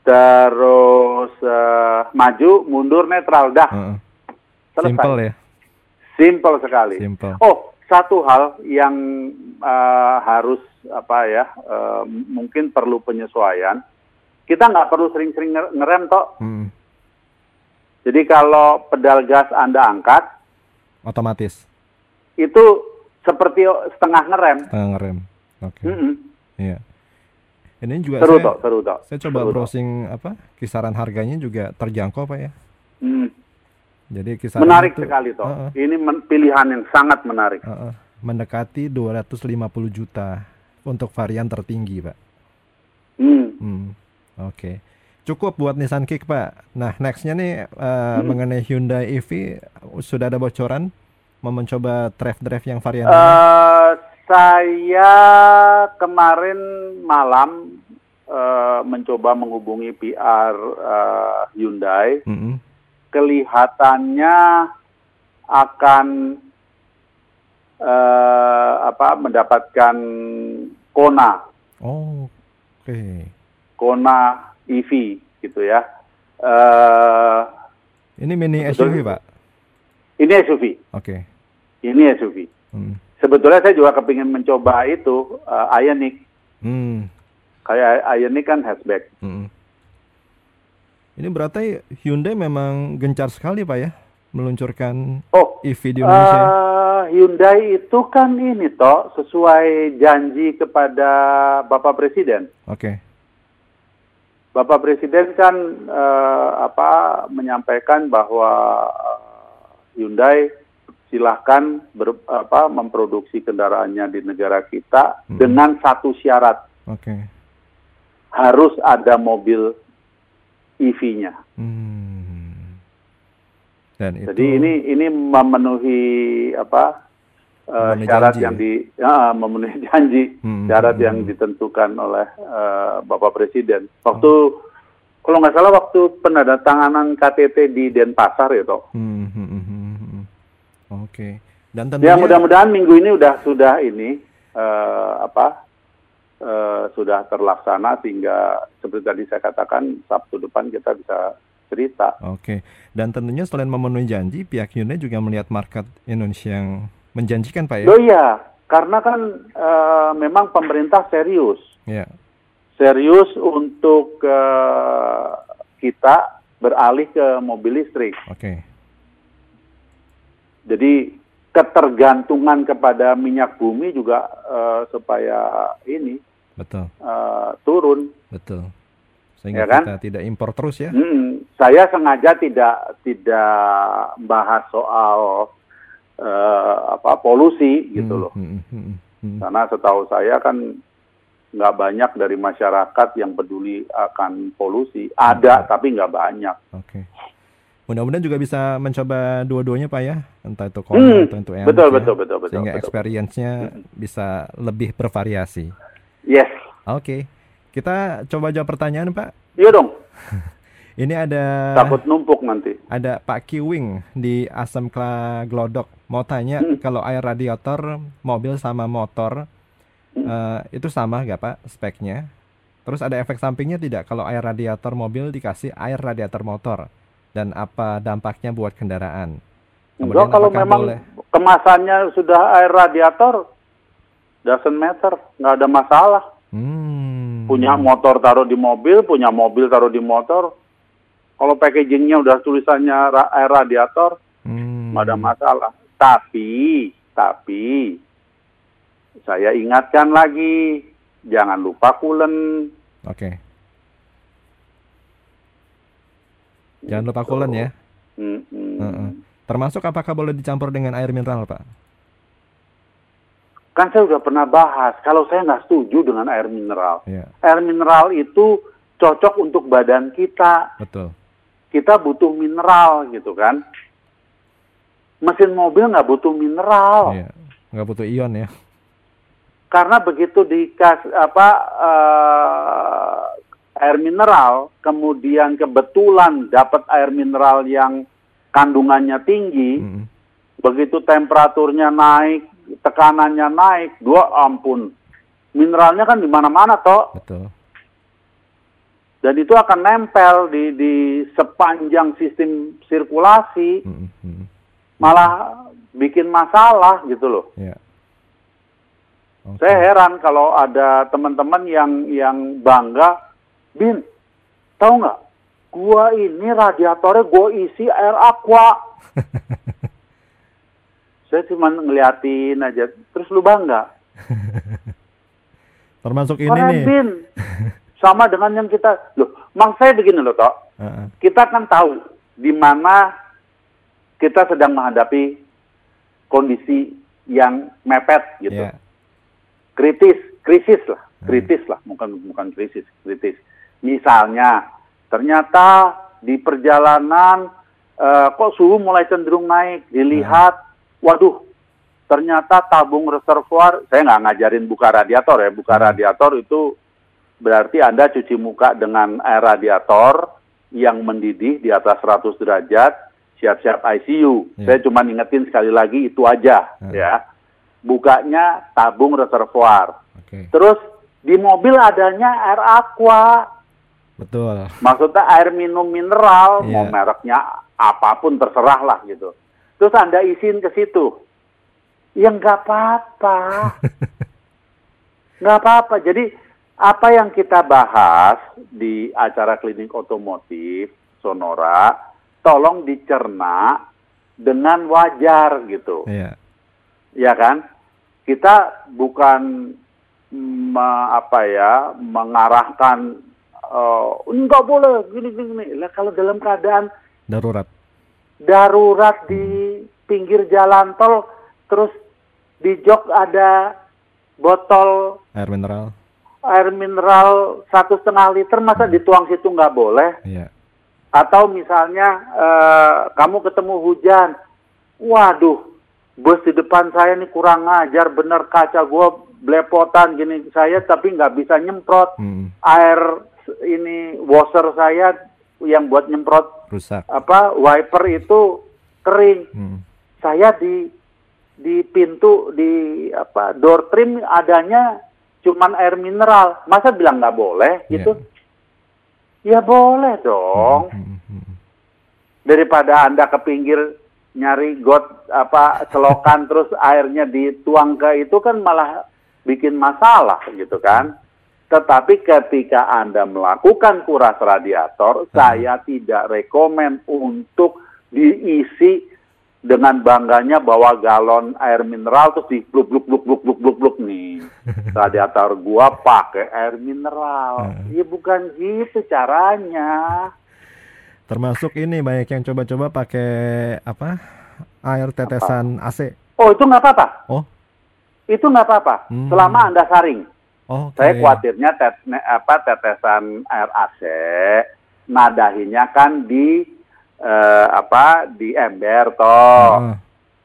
Terus uh, maju, mundur, netral, dah. Uh, Selesai. Simple ya. Simple sekali. Simple. Oh, satu hal yang uh, harus apa ya, uh, mungkin perlu penyesuaian kita nggak perlu sering-sering ngerem toh. Hmm. Jadi kalau pedal gas Anda angkat, otomatis. Itu seperti setengah ngerem. Setengah ngerem. Oke. Okay. Mm -hmm. Iya. Ini juga seru saya, toh, seru toh. Saya coba seru browsing toh. apa kisaran harganya juga terjangkau pak ya. Hmm. Jadi kisaran menarik itu, sekali toh. Uh -uh. Ini pilihan yang sangat menarik. Uh -uh. Mendekati 250 juta untuk varian tertinggi pak. Hmm. hmm. Oke. Cukup buat Nissan Kick, Pak. Nah, nextnya nih uh, hmm. mengenai Hyundai EV sudah ada bocoran mau mencoba drive-drive yang varian uh, Saya kemarin malam uh, mencoba menghubungi PR uh, Hyundai. Mm -hmm. Kelihatannya akan uh, apa mendapatkan Kona. Oh, oke. Okay. Kona EV gitu ya. Uh, ini mini SUV pak? Ini SUV. Oke. Okay. Ini SUV. Hmm. Sebetulnya saya juga kepingin mencoba itu uh, Ioniq. Hmm. Kayak Ioniq kan hatchback. Hmm. Ini berarti Hyundai memang gencar sekali pak ya meluncurkan oh, EV di Indonesia. Uh, Hyundai itu kan ini toh sesuai janji kepada Bapak Presiden. Oke. Okay Bapak Presiden kan uh, apa menyampaikan bahwa uh, Hyundai silahkan ber, apa, memproduksi kendaraannya di negara kita hmm. dengan satu syarat. Okay. Harus ada mobil EV-nya. Hmm. Dan itu... Jadi ini ini memenuhi apa uh, syarat janji, yang ya? di ya, memenuhi [LAUGHS] janji hmm, syarat hmm, yang hmm. ditentukan oleh uh, Bapak Presiden waktu oh. kalau nggak salah waktu penandatanganan KTT di Denpasar ya toh. Hmm, hmm, hmm, hmm. hmm. Oke. Okay. Dan ya, tentunya ya mudah-mudahan minggu ini udah sudah ini uh, apa uh, sudah terlaksana sehingga seperti tadi saya katakan Sabtu depan kita bisa cerita. Oke. Okay. Dan tentunya selain memenuhi janji, pihak Hyundai juga melihat market Indonesia yang menjanjikan Pak ya? Oh iya, karena kan uh, memang pemerintah serius. Yeah. Serius untuk uh, kita beralih ke mobil listrik. Oke. Okay. Jadi ketergantungan kepada minyak bumi juga uh, supaya ini betul uh, turun. Betul. Sehingga ya kan? kita tidak impor terus ya. Hmm, saya sengaja tidak tidak bahas soal uh, apa polusi gitu loh. Hmm, hmm, hmm. Karena setahu saya kan nggak banyak dari masyarakat yang peduli akan polusi. Ada tapi nggak banyak. Oke. Okay. Mudah-mudahan juga bisa mencoba dua-duanya Pak ya, entah itu Kona hmm, atau itu betul, ya, betul, betul, betul, sehingga experience-nya bisa lebih bervariasi. Yes. Oke, okay. kita coba jawab pertanyaan Pak. Iya dong. [LAUGHS] Ini ada takut numpuk nanti. Ada Pak Kiwing di Asam Glodok mau tanya hmm. kalau air radiator mobil sama motor hmm. uh, itu sama gak Pak speknya? Terus ada efek sampingnya tidak kalau air radiator mobil dikasih air radiator motor dan apa dampaknya buat kendaraan? Kemudian Enggak, kalau memang boleh... kemasannya sudah air radiator doesn't matter, nggak ada masalah. Hmm. Punya motor taruh di mobil, punya mobil taruh di motor, kalau packagingnya udah tulisannya air radiator, hmm. ada masalah. Tapi, tapi saya ingatkan lagi, jangan lupa coolant. Oke. Okay. Jangan lupa coolant ya. Hmm, hmm. Uh -uh. Termasuk apakah boleh dicampur dengan air mineral, Pak? kan saya sudah pernah bahas kalau saya nggak setuju dengan air mineral. Yeah. Air mineral itu cocok untuk badan kita. Betul. Kita butuh mineral gitu kan. Mesin mobil nggak butuh mineral. Iya. Nggak butuh ion ya. Karena begitu dikas apa uh, air mineral, kemudian kebetulan dapat air mineral yang kandungannya tinggi, mm. begitu temperaturnya naik, tekanannya naik, dua ampun, mineralnya kan di mana-mana toh. Betul. Dan itu akan nempel di di sepanjang sistem sirkulasi, mm -hmm. malah bikin masalah gitu loh. Yeah. Okay. Saya heran kalau ada teman-teman yang yang bangga, bin, tahu nggak? Gua ini radiatornya gua isi air aqua. [LAUGHS] saya cuma ngeliatin aja terus lu bangga [LAUGHS] termasuk ini Keren, nih bin. [LAUGHS] sama dengan yang kita loh mang saya begini loh toh uh -uh. kita kan tahu di mana kita sedang menghadapi kondisi yang mepet gitu yeah. kritis krisis lah kritis lah bukan bukan krisis kritis misalnya ternyata di perjalanan uh, kok suhu mulai cenderung naik dilihat waduh ternyata tabung reservoir saya nggak ngajarin buka radiator ya buka hmm. radiator itu berarti anda cuci muka dengan air radiator yang mendidih di atas 100 derajat siap-siap ICU yeah. saya cuma ingetin sekali lagi itu aja yeah. ya bukanya tabung reservoir okay. terus di mobil adanya air aqua betul maksudnya air minum mineral yeah. mau mereknya apa pun terserah lah gitu terus Anda izin ke situ. Ya nggak apa-apa. [LAUGHS] nggak apa-apa. Jadi apa yang kita bahas di acara klinik otomotif Sonora, tolong dicerna dengan wajar gitu. Iya. Ya kan? Kita bukan me, apa ya mengarahkan uh, enggak boleh gini gini. Lah kalau dalam keadaan darurat darurat di pinggir jalan tol terus di jok ada botol air mineral air mineral satu setengah liter masa dituang situ nggak boleh iya. atau misalnya uh, kamu ketemu hujan waduh bus di depan saya ini kurang ngajar bener kaca gue blepotan gini saya tapi nggak bisa nyemprot hmm. air ini washer saya yang buat nyemprot rusak apa wiper itu kering hmm. saya di di pintu di apa door trim adanya cuman air mineral masa bilang nggak boleh yeah. gitu ya boleh dong hmm, hmm, hmm. daripada anda ke pinggir nyari got apa selokan [LAUGHS] terus airnya dituang ke itu kan malah bikin masalah gitu kan tetapi ketika Anda melakukan kuras radiator, hmm. saya tidak rekomen untuk diisi dengan bangganya bawa galon air mineral terus di bluk bluk bluk bluk bluk bluk bluk nih. [LAUGHS] Radiator gua pakai air mineral. Hmm. Ya bukan gitu caranya. Termasuk ini banyak yang coba-coba pakai apa? Air tetesan apa? AC. Oh, itu nggak apa-apa. Oh. Itu nggak apa-apa. Hmm. Selama Anda saring. Okay. Saya khawatirnya tet, apa tetesan air AC nadahinya kan di uh, apa di ember toh. Uh.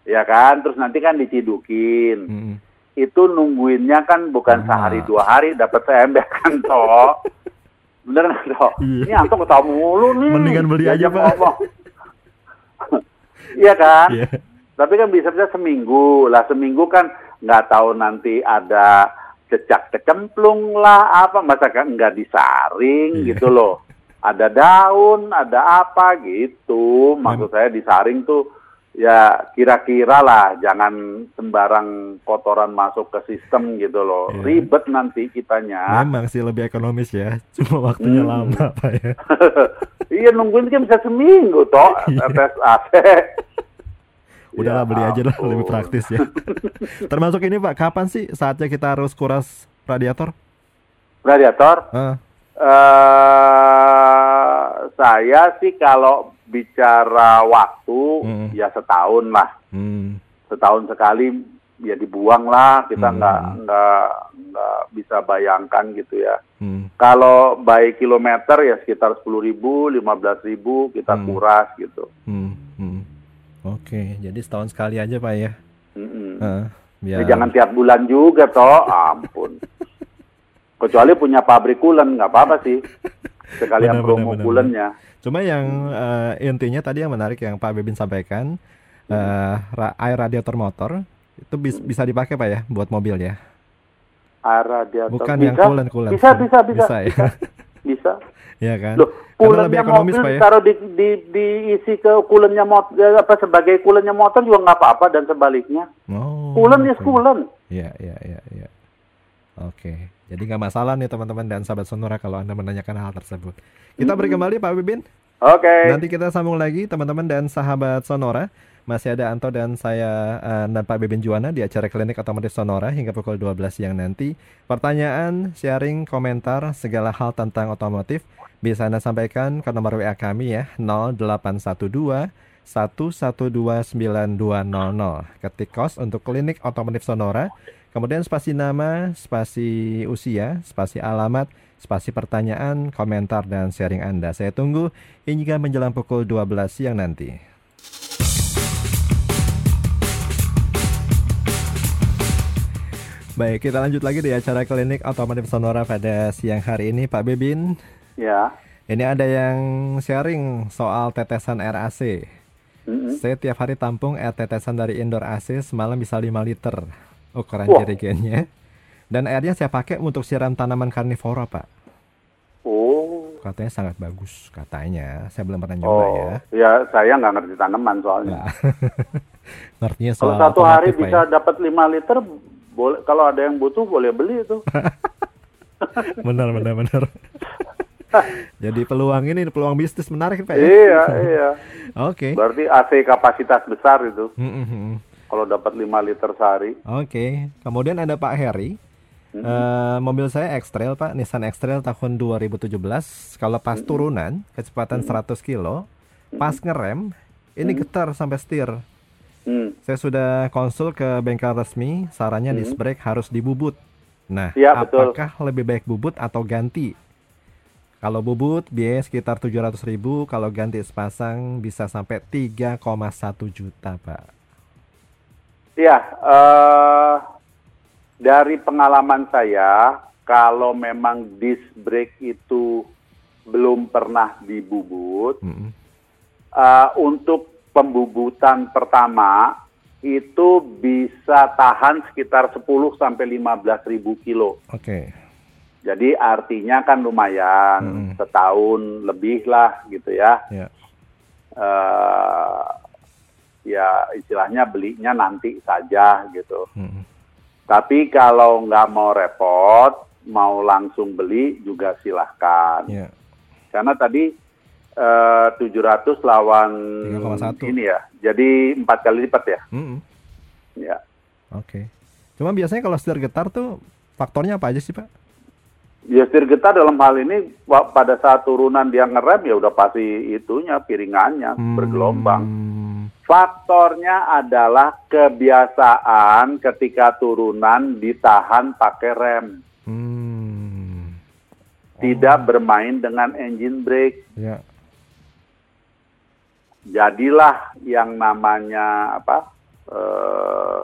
Ya kan, terus nanti kan dicidukin. Hmm. Itu nungguinnya kan bukan uh. sehari dua hari dapat seember kan toh. Bener nggak toh? Iya. Ini antum ketemu mulu nih. Mendingan beli aja pak. Iya kan? Yeah. Tapi kan bisa bisa seminggu lah seminggu kan nggak tahu nanti ada cecak kecemplung lah apa masa kan nggak disaring yeah. gitu loh ada daun ada apa gitu maksud saya disaring tuh ya kira-kira lah jangan sembarang kotoran masuk ke sistem gitu loh yeah. ribet nanti kitanya memang sih lebih ekonomis ya [LAUGHS] cuma waktunya hmm. lama pak ya [LAUGHS] iya nungguin kan bisa seminggu toh [LAUGHS] iya. tes AC udahlah ya, beli aja lah lebih praktis ya. Termasuk ini Pak, kapan sih saatnya kita harus kuras radiator? Radiator? Uh. Uh, saya sih kalau bicara waktu hmm. ya setahun lah. Hmm. Setahun sekali ya dibuang lah kita hmm. nggak nggak nggak bisa bayangkan gitu ya hmm. kalau by kilometer ya sekitar sepuluh ribu lima belas ribu kita hmm. kuras gitu hmm. Hmm. oke jadi setahun sekali aja pak ya hmm. uh, biar... ya, jangan tiap bulan juga toh ampun [LAUGHS] kecuali punya pabrik kulen nggak apa-apa sih sekalian benar, promo benar, kulennya cuma yang uh, intinya tadi yang menarik yang Pak Bebin sampaikan uh, air radiator motor itu bis, bisa dipakai Pak ya buat mobil ya? Air radiator. Bukan bisa, yang coolant coolant. Bisa bisa bisa. Bisa ya. Bisa. bisa. [LAUGHS] ya kan? Loh, lebih ekonomis mobil Pak ya. Taruh di, di, diisi ke coolant motor ya, apa sebagai coolant motor juga nggak apa-apa dan sebaliknya. Oh. Coolant okay. is coolant. Iya iya iya iya. Oke. Jadi nggak masalah nih teman-teman dan sahabat Sonora kalau Anda menanyakan hal tersebut. Kita beri kembali Pak Bibin. Oke. Okay. Nanti kita sambung lagi teman-teman dan sahabat Sonora. Masih ada Anto dan saya uh, dan Pak Beben Juwana di acara Klinik Otomotif Sonora hingga pukul 12 siang nanti. Pertanyaan, sharing, komentar, segala hal tentang otomotif bisa Anda sampaikan ke nomor WA kami ya 0812 1129200. Ketik kos untuk Klinik Otomotif Sonora. Kemudian spasi nama, spasi usia, spasi alamat, spasi pertanyaan, komentar, dan sharing Anda. Saya tunggu hingga menjelang pukul 12 siang nanti. Baik, kita lanjut lagi di acara klinik otomotif Sonora pada siang hari ini, Pak Bebin. Ya. Ini ada yang sharing soal tetesan air AC. Mm-hmm. Saya tiap hari tampung air tetesan dari indoor AC semalam bisa 5 liter ukuran wow. jerigennya. Dan airnya saya pakai untuk siram tanaman karnivora, Pak. Oh. Katanya sangat bagus, katanya. Saya belum pernah nyoba oh. ya. Ya, saya nggak ngerti tanaman soalnya. [LAUGHS] Ngertinya soal Kalau satu hari bisa ya? dapat 5 liter, boleh kalau ada yang butuh boleh beli itu. [LAUGHS] benar benar benar. [LAUGHS] Jadi peluang ini peluang bisnis menarik Pak ya. Iya, iya. Oke. Okay. Berarti AC kapasitas besar itu. Mm -hmm. Kalau dapat 5 liter sehari. Oke. Okay. Kemudian ada Pak Heri. Mm -hmm. uh, mobil saya X-Trail Pak, Nissan X-Trail tahun 2017. Kalau pas mm -hmm. turunan kecepatan mm -hmm. 100 kilo, pas ngerem ini getar sampai setir. Hmm. Saya sudah konsul ke bengkel resmi, sarannya hmm. disc brake harus dibubut. Nah, ya, apakah betul. lebih baik bubut atau ganti? Kalau bubut biaya sekitar 700 ribu, kalau ganti sepasang bisa sampai 3,1 juta, Pak. Iya, uh, dari pengalaman saya, kalau memang disc brake itu belum pernah dibubut, -hmm. uh, untuk pembubutan pertama itu bisa tahan sekitar 10 sampai 15 ribu kilo. Oke. Okay. Jadi artinya kan lumayan hmm. setahun lebih lah gitu ya. Yeah. Ya. Uh, ya istilahnya belinya nanti saja gitu. Hmm. Tapi kalau nggak mau repot, mau langsung beli juga silahkan. Yeah. Karena tadi uh, eh, 700 lawan 3,1 ini ya. Jadi empat kali lipat ya. Mm -hmm. Ya. Oke. Okay. Cuma biasanya kalau setir getar tuh faktornya apa aja sih Pak? Ya setir getar dalam hal ini pada saat turunan dia ngerem ya udah pasti itunya piringannya hmm. bergelombang. Faktornya adalah kebiasaan ketika turunan ditahan pakai rem. Hmm. Tidak oh. bermain dengan engine brake. Ya jadilah yang namanya apa uh,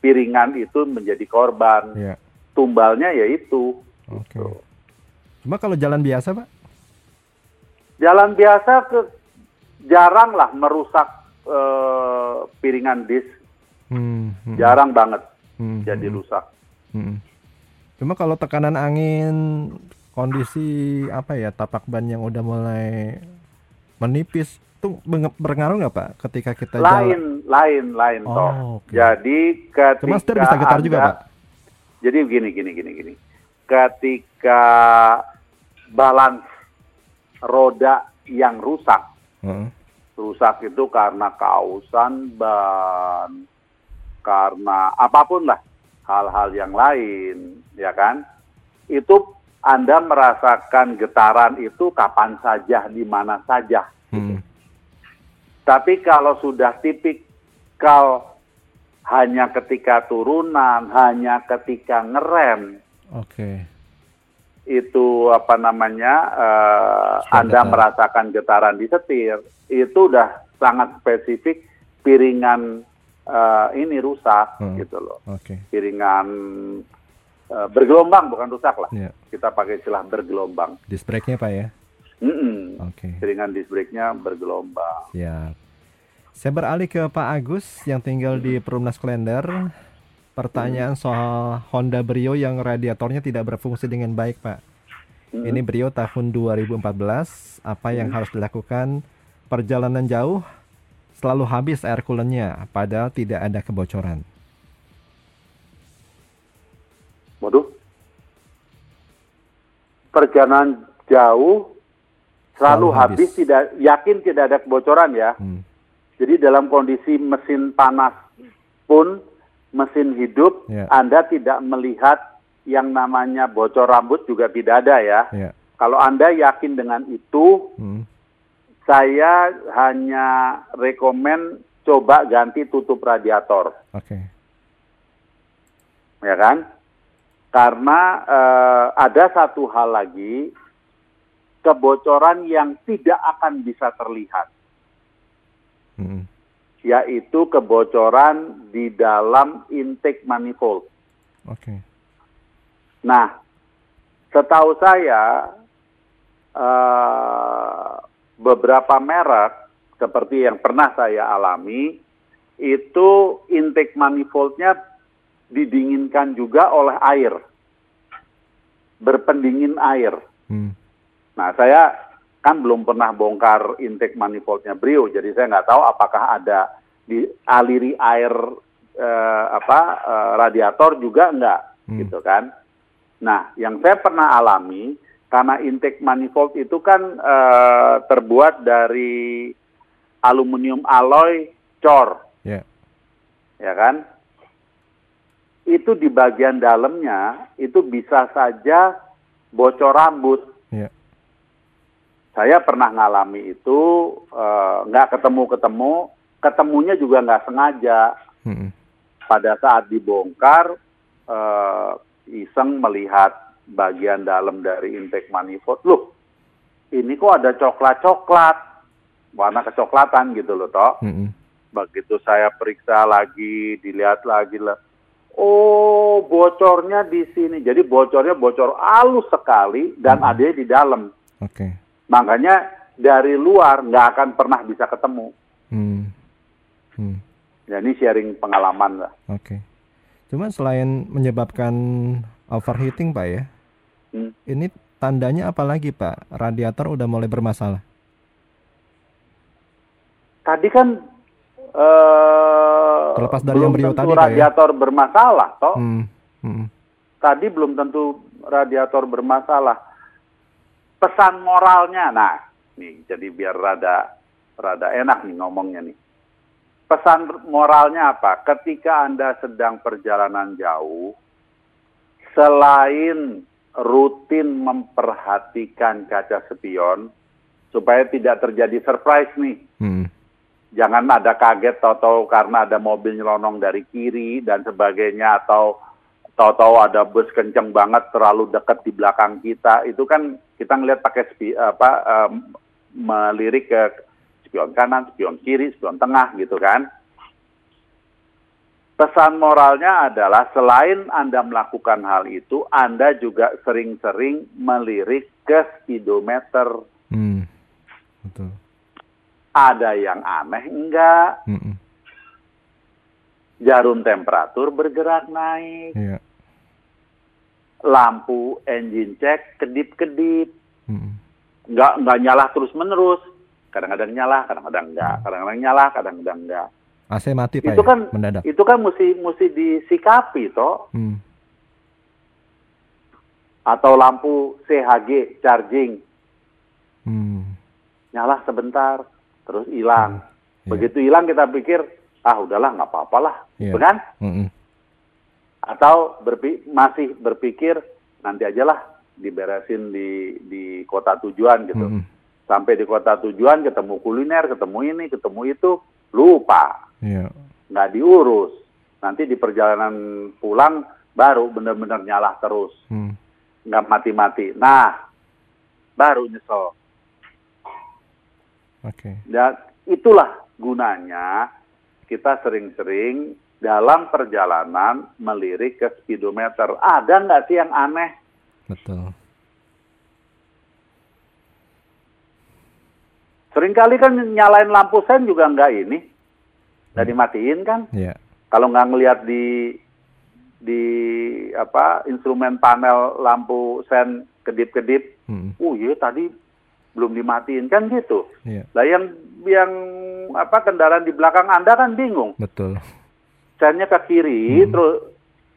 piringan itu menjadi korban. Yeah. Tumbalnya yaitu. Oke. Okay. Gitu. Cuma kalau jalan biasa, Pak? Jalan biasa ke jarang lah merusak uh, piringan dis. Hmm, hmm. Jarang banget hmm, jadi hmm. rusak. Hmm. Cuma kalau tekanan angin, kondisi apa ya tapak ban yang udah mulai menipis, itu berpengaruh nggak pak ketika kita lain jalan? lain lain oh, toh okay. jadi ketika Cuma bisa getar juga pak jadi gini gini gini gini ketika balance roda yang rusak uh-huh. Rusak itu karena kausan ban karena apa pun lah hal-hal yang lain ya kan itu anda merasakan getaran itu kapan saja di mana saja hmm. Tapi kalau sudah tipikal hanya ketika turunan, hanya ketika ngerem. Oke. Okay. Itu apa namanya? Uh, Anda merasakan getaran di setir, itu udah sangat spesifik piringan uh, ini rusak hmm. gitu loh. Okay. Piringan uh, bergelombang bukan rusak lah. Yeah. Kita pakai istilah bergelombang. Disc brake-nya Pak ya? Mm -mm. Okay. Piringan disc brake-nya bergelombang. Ya. Saya beralih ke Pak Agus yang tinggal di Perumnas Klender. Pertanyaan soal Honda Brio yang radiatornya tidak berfungsi dengan baik, Pak. Ini Brio tahun 2014. Apa yang harus dilakukan? Perjalanan jauh selalu habis air coolant-nya, padahal tidak ada kebocoran. Waduh. Perjalanan jauh selalu, selalu habis. habis tidak yakin tidak ada kebocoran ya. Hmm jadi dalam kondisi mesin panas pun mesin hidup, yeah. Anda tidak melihat yang namanya bocor rambut juga tidak ada ya. Yeah. Kalau Anda yakin dengan itu, hmm. saya hanya rekomen coba ganti tutup radiator. Oke. Okay. Ya kan? Karena uh, ada satu hal lagi, kebocoran yang tidak akan bisa terlihat hmm. Yaitu kebocoran di dalam intake manifold. Oke. Okay. Nah, setahu saya uh, beberapa merek seperti yang pernah saya alami itu intake manifoldnya didinginkan juga oleh air, berpendingin air. Hmm. Nah, saya kan belum pernah bongkar intake manifoldnya Brio, jadi saya nggak tahu apakah ada di aliri air eh, apa eh, radiator juga nggak, hmm. gitu kan? Nah, yang saya pernah alami karena intake manifold itu kan eh, terbuat dari aluminium alloy cor, yeah. ya kan? Itu di bagian dalamnya itu bisa saja bocor rambut saya pernah ngalami itu eh, nggak uh, ketemu-ketemu, ketemunya juga nggak sengaja. Hmm. Pada saat dibongkar, uh, iseng melihat bagian dalam dari intake manifold, loh ini kok ada coklat-coklat, warna kecoklatan gitu loh toh. Hmm. Begitu saya periksa lagi, dilihat lagi lah, oh bocornya di sini. Jadi bocornya bocor halus sekali dan hmm. ada di dalam. Oke. Okay. Makanya dari luar nggak akan pernah bisa ketemu. Hmm. Hmm. Ya ini sharing pengalaman lah. Oke. Okay. Cuma selain menyebabkan overheating pak ya, hmm. ini tandanya apa lagi pak? Radiator udah mulai bermasalah. Tadi kan uh, terlepas dari yang beliau tadi radiator ya? bermasalah, toh. Hmm. Hmm. Tadi belum tentu radiator bermasalah pesan moralnya. Nah, nih jadi biar rada rada enak nih ngomongnya nih. Pesan moralnya apa? Ketika Anda sedang perjalanan jauh, selain rutin memperhatikan kaca spion supaya tidak terjadi surprise nih. Hmm. Jangan ada kaget atau karena ada mobil nyelonong dari kiri dan sebagainya atau tahu-tahu ada bus kenceng banget terlalu dekat di belakang kita itu kan kita ngelihat pakai spi, apa um, melirik ke spion kanan, spion kiri, spion tengah gitu kan. Pesan moralnya adalah selain Anda melakukan hal itu, Anda juga sering-sering melirik ke speedometer. Hmm, betul. Ada yang aneh enggak? Mm -mm jarum temperatur bergerak naik. Yeah. Lampu engine check kedip-kedip. Nggak, nggak nyala terus-menerus. Kadang-kadang nyala, kadang-kadang enggak. Kadang-kadang nyala, kadang-kadang enggak. AC mati Pak itu ya? kan mendadak. Itu kan mesti mesti disikapi toh. Hmm. Atau lampu CHG charging. Hmm. Nyala sebentar, terus hilang. Hmm. Yeah. Begitu hilang kita pikir ah udahlah nggak apa-apa lah, yeah. kan? Mm -hmm. Atau berpi masih berpikir nanti aja lah diberesin di di kota tujuan gitu. Mm -hmm. Sampai di kota tujuan ketemu kuliner, ketemu ini, ketemu itu, lupa, yeah. nggak diurus. Nanti di perjalanan pulang baru benar-benar nyala terus. Hmm. Nggak mati-mati. Nah, baru nyesel. Oke. Okay. Dan itulah gunanya kita sering-sering dalam perjalanan melirik ke speedometer. Ada nggak sih yang aneh? Betul. Seringkali kan nyalain lampu sen juga nggak ini, nggak hmm. dimatiin kan? Iya. Yeah. Kalau nggak ngelihat di di apa instrumen panel lampu sen kedip-kedip, hmm. oh iya tadi belum dimatiin kan gitu. Yeah. Lah yang yang apa kendaraan di belakang anda kan bingung. Betul. Sennya ke kiri, hmm. terus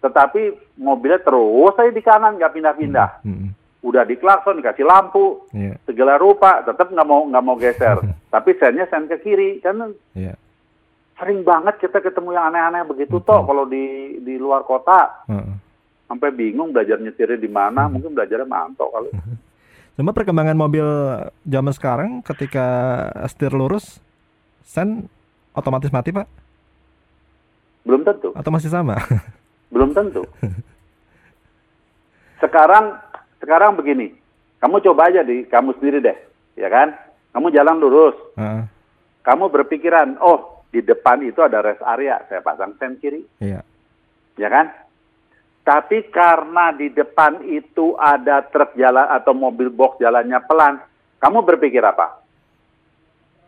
tetapi mobilnya terus saya di kanan nggak pindah-pindah. Hmm. Hmm udah diklakson dikasih lampu yeah. segala rupa tetap nggak mau nggak mau geser [LAUGHS] tapi sennya sen ke kiri kan yeah. sering banget kita ketemu yang aneh-aneh begitu toh kalau di di luar kota -uh. sampai bingung belajar nyetirnya di mana uh mungkin belajarnya mantok kalau [LAUGHS] Cuma perkembangan mobil zaman sekarang ketika setir lurus sen otomatis mati pak belum tentu atau masih sama [LAUGHS] belum tentu [LAUGHS] sekarang sekarang begini, kamu coba aja di kamu sendiri deh, ya kan? Kamu jalan lurus, uh. kamu berpikiran, oh di depan itu ada rest area, saya pasang sen kiri, iya. ya kan? Tapi karena di depan itu ada truk jalan atau mobil box jalannya pelan, kamu berpikir apa?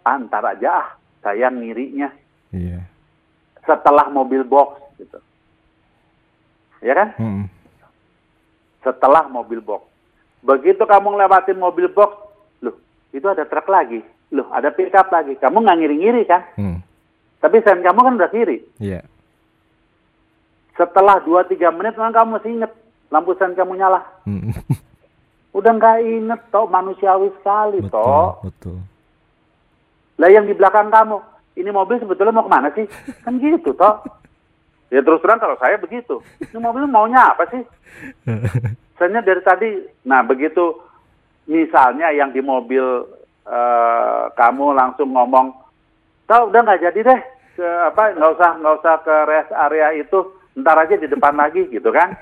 Antar aja ah, saya ngirinya. Iya. Setelah mobil box gitu. Ya kan? Hmm setelah mobil box. Begitu kamu ngelewatin mobil box, loh, itu ada truk lagi. Loh, ada pickup lagi. Kamu nggak ngiri-ngiri kan? Hmm. Tapi sen kamu kan udah kiri. Iya. Yeah. Setelah 2-3 menit, memang kamu masih inget lampu sen kamu nyala. Hmm. udah nggak inget, toh manusiawi sekali, betul, toh. Betul. Lah yang di belakang kamu, ini mobil sebetulnya mau ke mana sih? Kan gitu, toh. Ya terus terang kalau saya begitu. Ini mobil maunya apa sih? Saya dari tadi, nah begitu misalnya yang di mobil uh, kamu langsung ngomong, tau udah nggak jadi deh ke apa nggak usah nggak usah ke rest area itu, ntar aja di depan lagi gitu kan?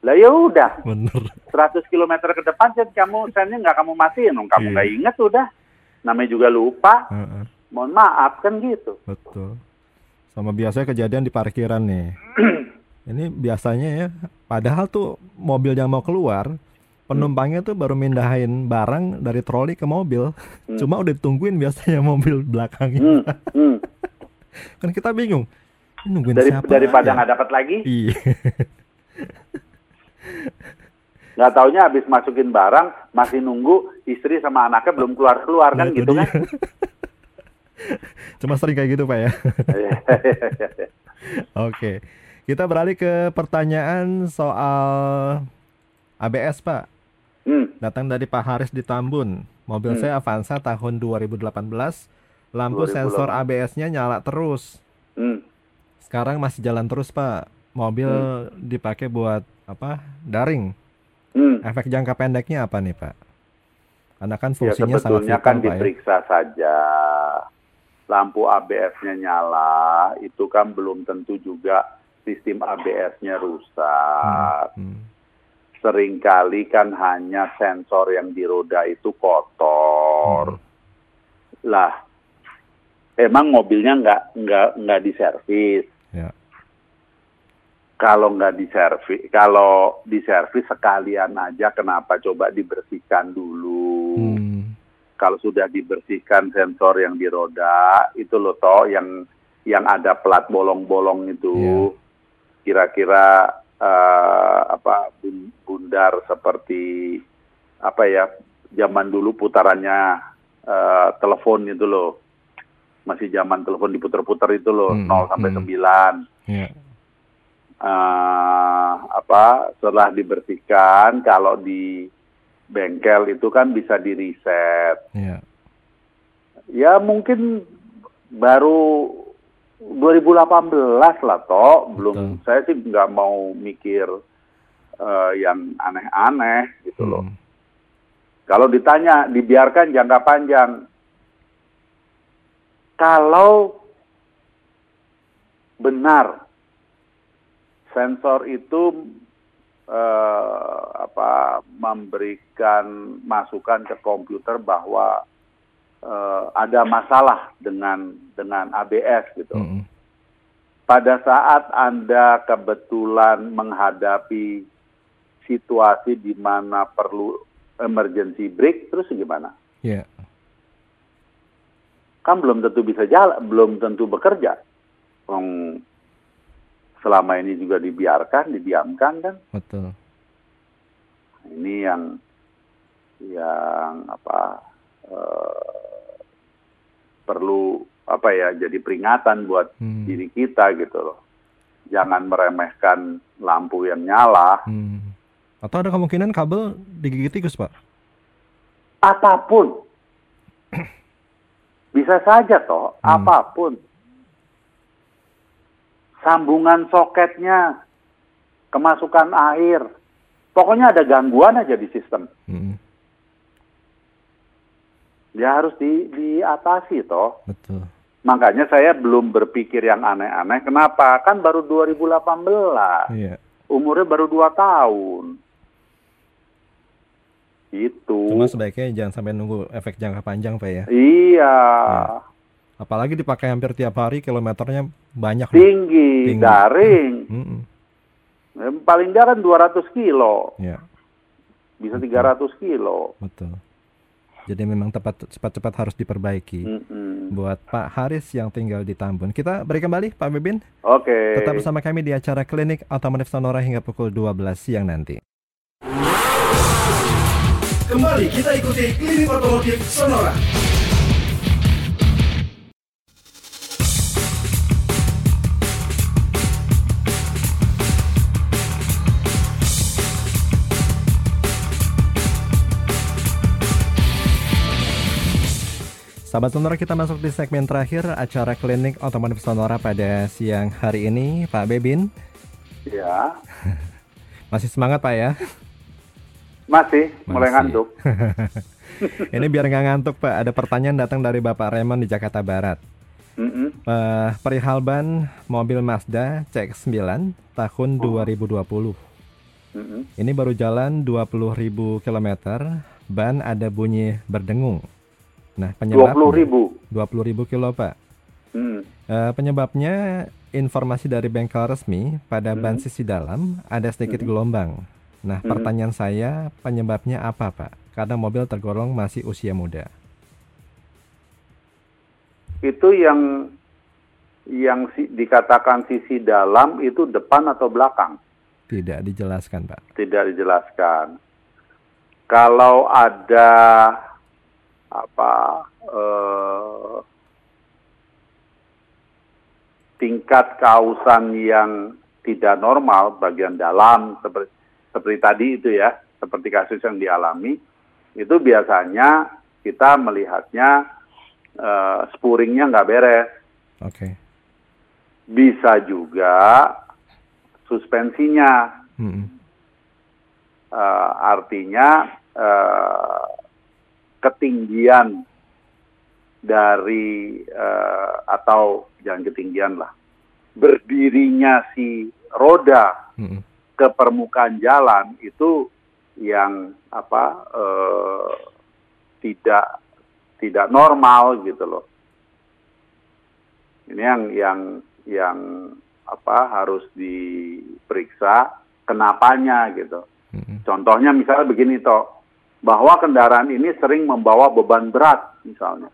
Lah ya udah. Bener. 100 km ke depan kamu sennya nggak kamu matiin. Kamu iya. nggak inget udah. Namanya juga lupa. Uh -uh. Mohon maaf kan gitu. Betul. Sama biasanya kejadian di parkiran nih. [CLEARS THROAT] Ini biasanya ya, padahal tuh mobil yang mau keluar, penumpangnya tuh baru mindahin barang dari troli ke mobil. Hmm. Cuma udah ditungguin biasanya [LAUGHS] mobil belakangnya. Hmm. Hmm. [LAUGHS] kan kita bingung. Nungguin dari, siapa daripada nggak dapat lagi. Iya. [LAUGHS] nggak taunya habis masukin barang masih nunggu istri sama anaknya belum keluar keluar kan gitu kan [LAUGHS] Cuma sering kayak gitu Pak ya. [LAUGHS] Oke, kita beralih ke pertanyaan soal ABS Pak. Hmm. Datang dari Pak Haris di Tambun. Mobil hmm. saya Avanza tahun 2018, lampu 2018. sensor ABS-nya nyala terus. Hmm. Sekarang masih jalan terus Pak. Mobil hmm. dipakai buat apa? Daring. Hmm. Efek jangka pendeknya apa nih Pak? Karena kan ya, fungsinya ya, sangat kan ya. diperiksa ya. saja lampu ABS-nya nyala, itu kan belum tentu juga sistem ABS-nya rusak. Hmm. Hmm. Seringkali kan hanya sensor yang di roda itu kotor. Hmm. Lah, emang mobilnya nggak nggak nggak diservis. Kalau nggak diservis, kalau diservis sekalian aja, kenapa coba dibersihkan dulu? Hmm kalau sudah dibersihkan sensor yang di roda itu loh toh yang yang ada plat bolong-bolong itu iya. kira-kira uh, apa bundar seperti apa ya zaman dulu putarannya uh, telepon itu loh masih zaman telepon diputar-putar itu loh hmm, 0 sampai hmm. 9 yeah. Uh, apa setelah dibersihkan kalau di bengkel itu kan bisa di reset. Yeah. Ya mungkin baru 2018 lah toh, belum saya sih nggak mau mikir uh, yang aneh-aneh gitu hmm. loh. Kalau ditanya dibiarkan jangka panjang, kalau benar sensor itu eh, apa memberikan masukan ke komputer bahwa eh, ada masalah dengan dengan ABS gitu. Mm -hmm. Pada saat Anda kebetulan menghadapi situasi di mana perlu emergency brake, terus gimana? Yeah. Kan belum tentu bisa jalan, belum tentu bekerja. Selama ini juga dibiarkan, didiamkan kan? Betul. Ini yang yang apa uh, perlu apa ya jadi peringatan buat hmm. diri kita gitu loh. Jangan meremehkan lampu yang nyala. Hmm. Atau ada kemungkinan kabel digigit tikus, Pak? Apa pun. [CLEARS THROAT] Bisa saja toh, hmm. apa pun. Sambungan soketnya, kemasukan air. Pokoknya ada gangguan aja di sistem. Hmm ya harus di, diatasi toh. Betul. Makanya saya belum berpikir yang aneh-aneh. Kenapa? Kan baru 2018. Iya. Umurnya baru 2 tahun. Itu. Cuma sebaiknya jangan sampai nunggu efek jangka panjang, Pak ya. Iya. Ya. Apalagi dipakai hampir tiap hari, kilometernya banyak. Tinggi, Tinggi. daring. Mm -mm. Paling jarang 200 kilo. Ya. Bisa Betul. 300 kilo. Betul. Jadi memang tepat cepat-cepat harus diperbaiki. Mm -hmm. Buat Pak Haris yang tinggal di Tambun. Kita beri kembali Pak Bebin. Oke. Okay. Tetap bersama kami di acara Klinik Otomotif Sonora hingga pukul 12 siang nanti. Kembali kita ikuti Klinik Otomotif Sonora. Sahabat Sonora kita masuk di segmen terakhir acara klinik otomotif Sonora pada siang hari ini Pak Bebin. Ya. [LAUGHS] Masih semangat Pak ya? Masih, Masih. mulai ngantuk. [LAUGHS] ini biar nggak ngantuk Pak, ada pertanyaan datang dari Bapak Raymond di Jakarta Barat. Mm -hmm. uh, perihal ban mobil Mazda CX-9 tahun oh. 2020. Mm -hmm. Ini baru jalan 20.000 km, ban ada bunyi berdengung. Nah, penyebab 20 ribu. 20 ribu kilo, Pak. Hmm. Uh, penyebabnya informasi dari bengkel resmi pada hmm. ban sisi dalam ada sedikit hmm. gelombang. Nah, hmm. pertanyaan saya penyebabnya apa, Pak? Karena mobil tergolong masih usia muda. Itu yang yang si, dikatakan sisi dalam itu depan atau belakang? Tidak dijelaskan, Pak. Tidak dijelaskan. Kalau ada apa eh, tingkat kausan yang tidak normal bagian dalam seperti seperti tadi itu ya seperti kasus yang dialami itu biasanya kita melihatnya uh, spuringnya nggak beres. Oke. Okay. Bisa juga suspensinya. -hmm. uh, artinya uh, ketinggian dari uh, atau jangan ketinggian lah berdirinya si roda hmm. ke permukaan jalan itu yang apa uh, tidak tidak normal gitu loh ini yang yang yang apa harus diperiksa kenapanya gitu hmm. contohnya misalnya begini toh bahwa kendaraan ini sering membawa beban berat misalnya.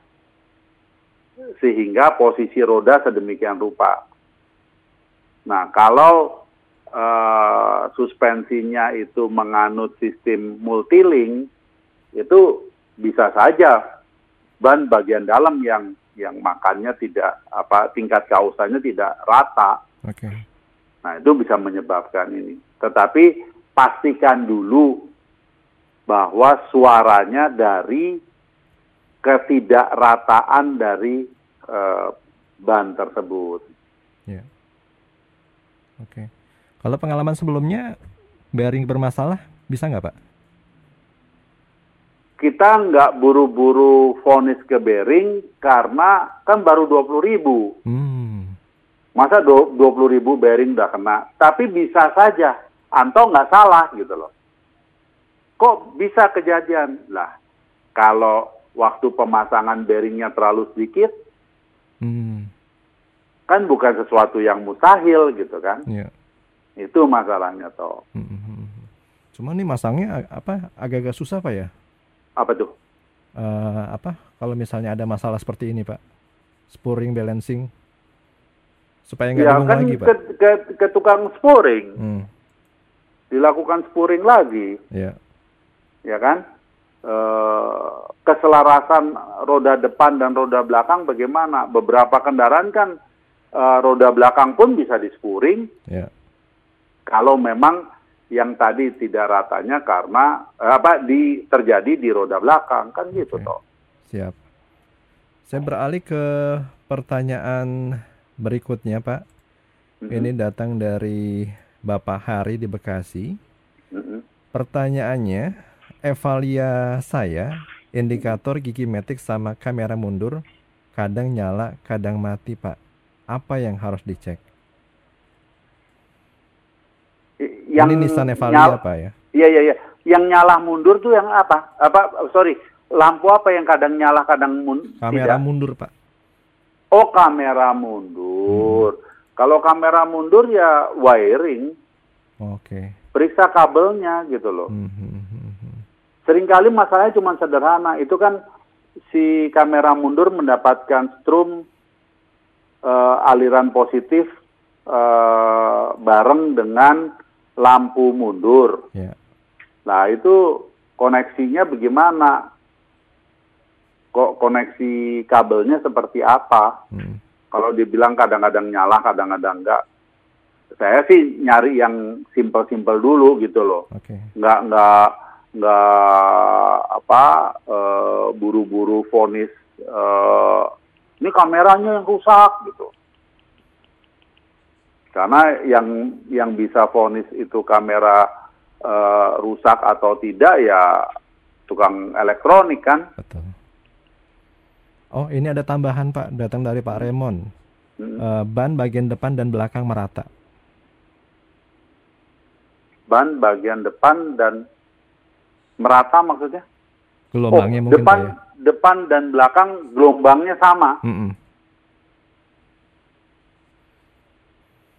Sehingga posisi roda sedemikian rupa. Nah, kalau uh, suspensinya itu menganut sistem multilink, itu bisa saja ban bagian dalam yang yang makannya tidak apa tingkat kausannya tidak rata. Okay. Nah, itu bisa menyebabkan ini. Tetapi pastikan dulu bahwa suaranya dari ketidakrataan dari uh, ban tersebut. Ya. Oke. Okay. Kalau pengalaman sebelumnya bearing bermasalah, bisa nggak Pak? Kita nggak buru-buru vonis ke bearing karena kan baru 20 ribu. Hmm. Masa 20 ribu bearing udah kena. Tapi bisa saja. Anto nggak salah gitu loh. Kok bisa kejadian? Lah, kalau waktu pemasangan bearingnya terlalu sedikit, hmm. kan bukan sesuatu yang mustahil gitu kan? Yeah. Itu masalahnya toh. Hmm. hmm, hmm. Cuma nih masangnya apa agak-agak susah pak ya? Apa tuh? Uh, apa kalau misalnya ada masalah seperti ini pak? Spuring balancing supaya nggak ya, kan lagi pak? Ke, ke, ke tukang spuring, hmm. dilakukan spuring lagi. Yeah ya kan? E, keselarasan roda depan dan roda belakang bagaimana? Beberapa kendaraan kan e, roda belakang pun bisa dispuring. Yeah. Kalau memang yang tadi tidak ratanya karena eh, apa di terjadi di roda belakang kan gitu okay. toh. Siap. Saya beralih ke pertanyaan berikutnya, Pak. Mm -hmm. Ini datang dari Bapak Hari di Bekasi. Pertanyaannya, Evalia saya, indikator gigi metik sama kamera mundur kadang nyala, kadang mati, Pak. Apa yang harus dicek? Yang Ini Nissan Evalia, Pak ya? Iya, iya, iya. Yang nyala mundur tuh yang apa? Apa? Sorry, lampu apa yang kadang nyala, kadang mundur? Kamera tidak? mundur, Pak. Oh, kamera mundur. Hmm. Kalau kamera mundur ya wiring. Oke. Okay. Periksa kabelnya gitu loh. Hmm. hmm, hmm. Seringkali masalahnya cuma sederhana, itu kan si kamera mundur mendapatkan strum uh, aliran positif uh, bareng dengan lampu mundur. Yeah. Nah itu koneksinya bagaimana? Kok koneksi kabelnya seperti apa? Hmm. Kalau dibilang kadang-kadang nyala, kadang-kadang enggak. Saya sih nyari yang simpel-simpel dulu gitu loh. Okay. Nggak nggak nggak apa uh, buru-buru vonis uh, ini kameranya yang rusak gitu. Karena yang yang bisa vonis itu kamera uh, rusak atau tidak ya tukang elektronik kan. Betul. Oh ini ada tambahan pak datang dari pak Remon hmm. uh, ban bagian depan dan belakang merata. Ban bagian depan dan merata maksudnya? Gelombangnya oh, mungkin depan ya? depan dan belakang gelombangnya sama. Mm -mm.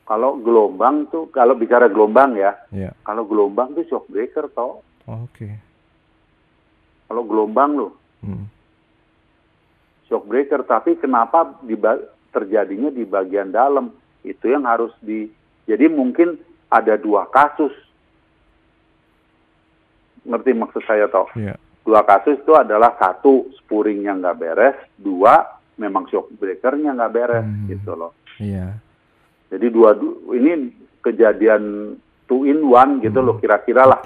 Kalau gelombang tuh kalau bicara gelombang ya, yeah. kalau gelombang tuh shock breaker toh. Oh, Oke. Okay. Kalau gelombang loh, mm. shock breaker. Tapi kenapa di, terjadinya di bagian dalam? Itu yang harus di. Jadi mungkin ada dua kasus ngerti maksud saya toh. Yeah. Dua kasus itu adalah satu spuringnya nggak beres, dua memang shock breakernya nggak beres hmm. gitu loh. Iya. Yeah. Jadi dua ini kejadian two in one gitu hmm. loh kira-kira lah.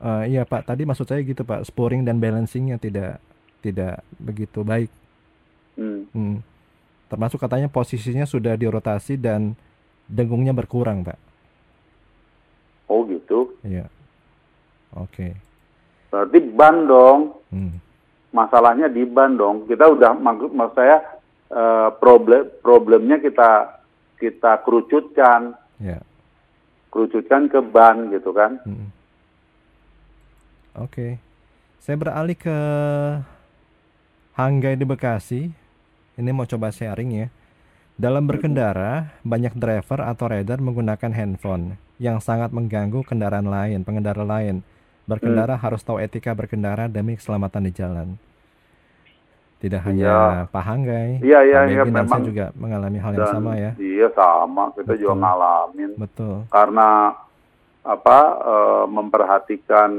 Uh, iya Pak, tadi maksud saya gitu Pak, spuring dan balancingnya tidak tidak begitu baik. Hmm. Hmm. Termasuk katanya posisinya sudah dirotasi dan dengungnya berkurang Pak. Oh gitu. Iya. Oke. Okay. Berarti ban dong. Hmm. Masalahnya di ban dong. Kita udah maksud maksud saya uh, problem problemnya kita kita kerucutkan. Yeah. Kerucutkan ke ban gitu kan. Hmm. Oke. Okay. Saya beralih ke Hanggai di Bekasi. Ini mau coba sharing ya. Dalam berkendara, banyak driver atau rider menggunakan handphone yang sangat mengganggu kendaraan lain, pengendara lain. Berkendara hmm. harus tahu etika berkendara demi keselamatan di jalan. Tidak hanya ya. Pak Hanggai, iya, iya, iya, memang. juga mengalami hal yang sama ya. Iya sama, kita Betul. juga ngalamin. Betul. Karena apa e, memperhatikan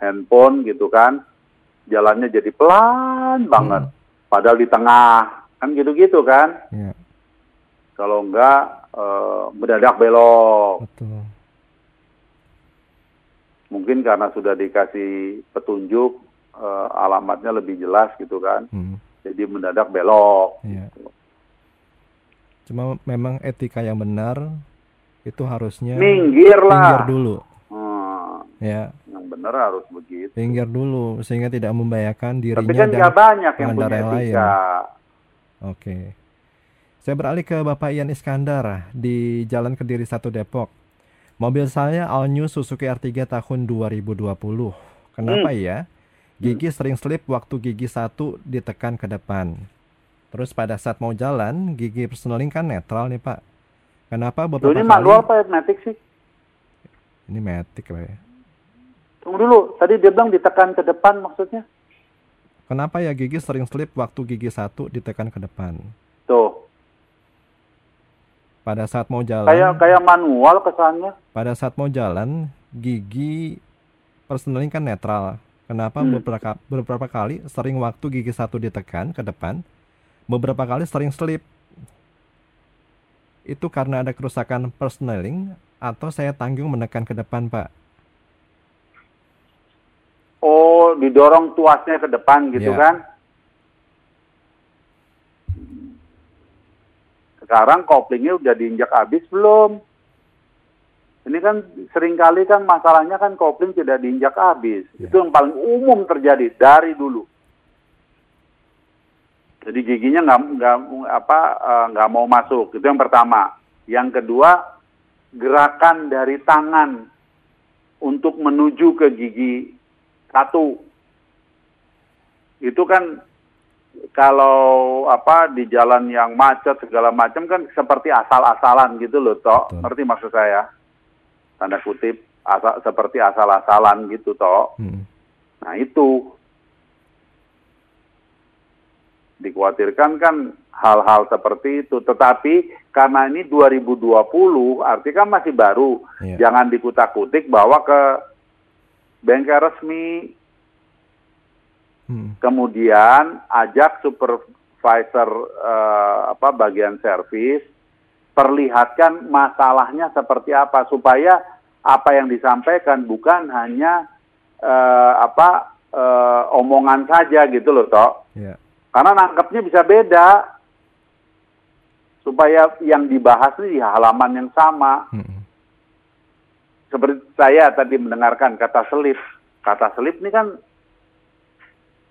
handphone gitu kan, jalannya jadi pelan banget. Hmm. Padahal di tengah kan gitu-gitu kan. Ya. Kalau enggak e, mendadak belok. Betul mungkin karena sudah dikasih petunjuk uh, alamatnya lebih jelas gitu kan hmm. jadi mendadak belok yeah. gitu. cuma memang etika yang benar itu harusnya minggir lah minggir dulu hmm. ya yang benar harus begitu minggir dulu sehingga tidak membahayakan dirinya tapi kan dan banyak yang punya yang lain oke Saya beralih ke Bapak Ian Iskandar di Jalan Kediri 1 Depok. Mobil saya All New Suzuki R3 tahun 2020. Kenapa hmm. ya? Gigi hmm. sering slip waktu gigi satu ditekan ke depan. Terus pada saat mau jalan, gigi personaling kan netral nih Pak. Kenapa beberapa Loh, ini kali... manual apa ya, matic sih? Ini matic Pak ya. Tunggu dulu, tadi dia bilang ditekan ke depan maksudnya? Kenapa ya gigi sering slip waktu gigi satu ditekan ke depan? Tuh, pada saat mau jalan kayak kayak manual kesannya. Pada saat mau jalan gigi personaling kan netral. Kenapa? Hmm. beberapa beberapa kali sering waktu gigi satu ditekan ke depan beberapa kali sering slip. Itu karena ada kerusakan personaling atau saya tanggung menekan ke depan pak? Oh didorong tuasnya ke depan gitu ya. kan Sekarang koplingnya udah diinjak habis belum? Ini kan sering kali kan masalahnya kan kopling tidak diinjak habis. Ya. Itu yang paling umum terjadi dari dulu. Jadi giginya nggak nggak apa eh, nggak mau masuk. Itu yang pertama. Yang kedua gerakan dari tangan untuk menuju ke gigi satu itu kan kalau apa di jalan yang macet segala macam kan seperti asal-asalan gitu loh, toh. Ngerti maksud saya? Tanda kutip asal seperti asal-asalan gitu, toh. Hmm. Nah, itu dikhawatirkan kan hal-hal seperti itu. Tetapi karena ini 2020, artinya kan masih baru. Yeah. Jangan dikutak-kutik bahwa ke bengkel resmi Hmm. Kemudian ajak supervisor uh, apa bagian servis perlihatkan masalahnya seperti apa supaya apa yang disampaikan bukan hanya uh, apa uh, omongan saja gitu loh toh. Yeah. Karena nangkepnya bisa beda. Supaya yang dibahas di halaman yang sama. Hmm. Seperti saya tadi mendengarkan kata selip. Kata selip ini kan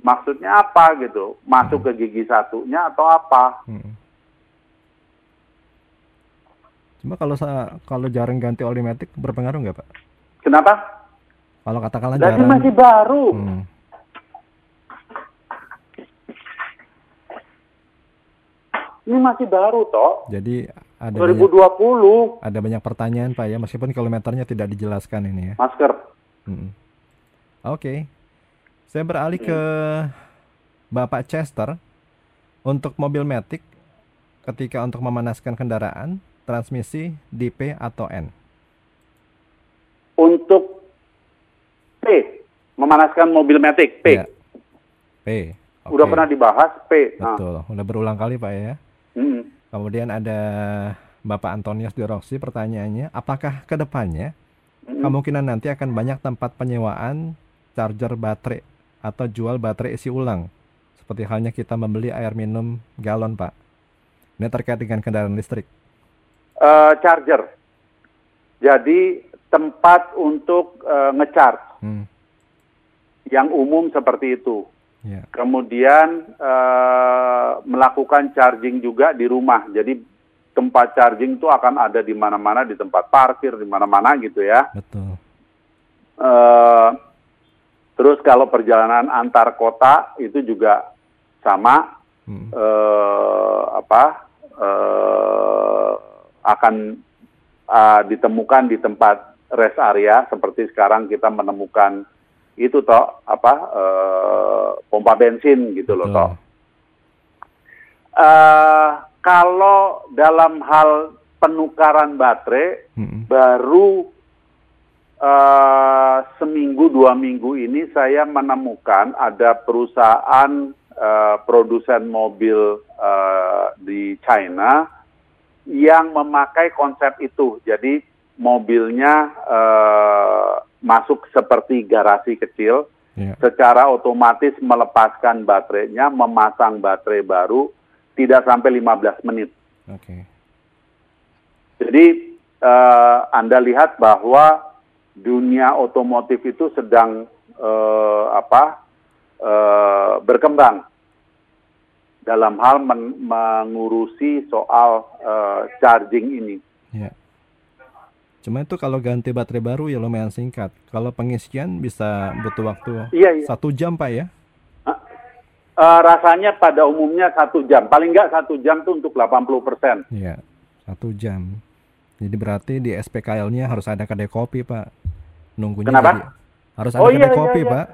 maksudnya apa gitu masuk hmm. ke gigi satunya atau apa hmm. cuma kalau kalau jarang ganti oli berpengaruh nggak pak kenapa kalau katakanlah Jadi jarang masih baru hmm. ini masih baru toh jadi ada 2020 banyak, ada banyak pertanyaan pak ya meskipun kilometernya tidak dijelaskan ini ya masker hmm. oke okay. Saya beralih ke Bapak Chester untuk mobil Matic ketika untuk memanaskan kendaraan, transmisi di P atau N? Untuk P, memanaskan mobil Matic P. Ya. P. Okay. Udah pernah dibahas P. Nah. Betul, nah. udah berulang kali Pak ya. Hmm. Kemudian ada Bapak Antonius Diroksi pertanyaannya, apakah ke depannya hmm. kemungkinan nanti akan banyak tempat penyewaan charger baterai atau jual baterai isi ulang. Seperti halnya kita membeli air minum galon, Pak. Ini terkait dengan kendaraan listrik. Uh, charger. Jadi tempat untuk uh, ngecharge. Hmm. Yang umum seperti itu. Yeah. Kemudian uh, melakukan charging juga di rumah. Jadi tempat charging itu akan ada di mana-mana, di tempat parkir, di mana-mana gitu ya. Betul. Uh, Terus kalau perjalanan antar kota itu juga sama hmm. eh, apa eh, akan uh, ditemukan di tempat rest area seperti sekarang kita menemukan itu toh apa eh, pompa bensin gitu loh toh. Uh, kalau dalam hal penukaran baterai hmm. baru uh, seminggu dua minggu ini saya menemukan ada perusahaan uh, produsen mobil uh, di China yang memakai konsep itu. Jadi mobilnya uh, masuk seperti garasi kecil, yeah. secara otomatis melepaskan baterainya, memasang baterai baru, tidak sampai 15 menit. Okay. Jadi uh, Anda lihat bahwa dunia otomotif itu sedang uh, apa uh, berkembang. dalam hal men mengurusi soal uh, charging ini. Ya. Cuma itu kalau ganti baterai baru ya lumayan singkat. Kalau pengisian bisa butuh waktu iya, iya. satu jam pak ya? Uh, rasanya pada umumnya satu jam. Paling nggak satu jam tuh untuk 80 persen. Iya, satu jam. Jadi berarti di SPKL-nya harus ada kedai kopi pak. Nunggunya Kenapa? Jadi, harus ada oh, kedai iya, kopi iya, iya. pak.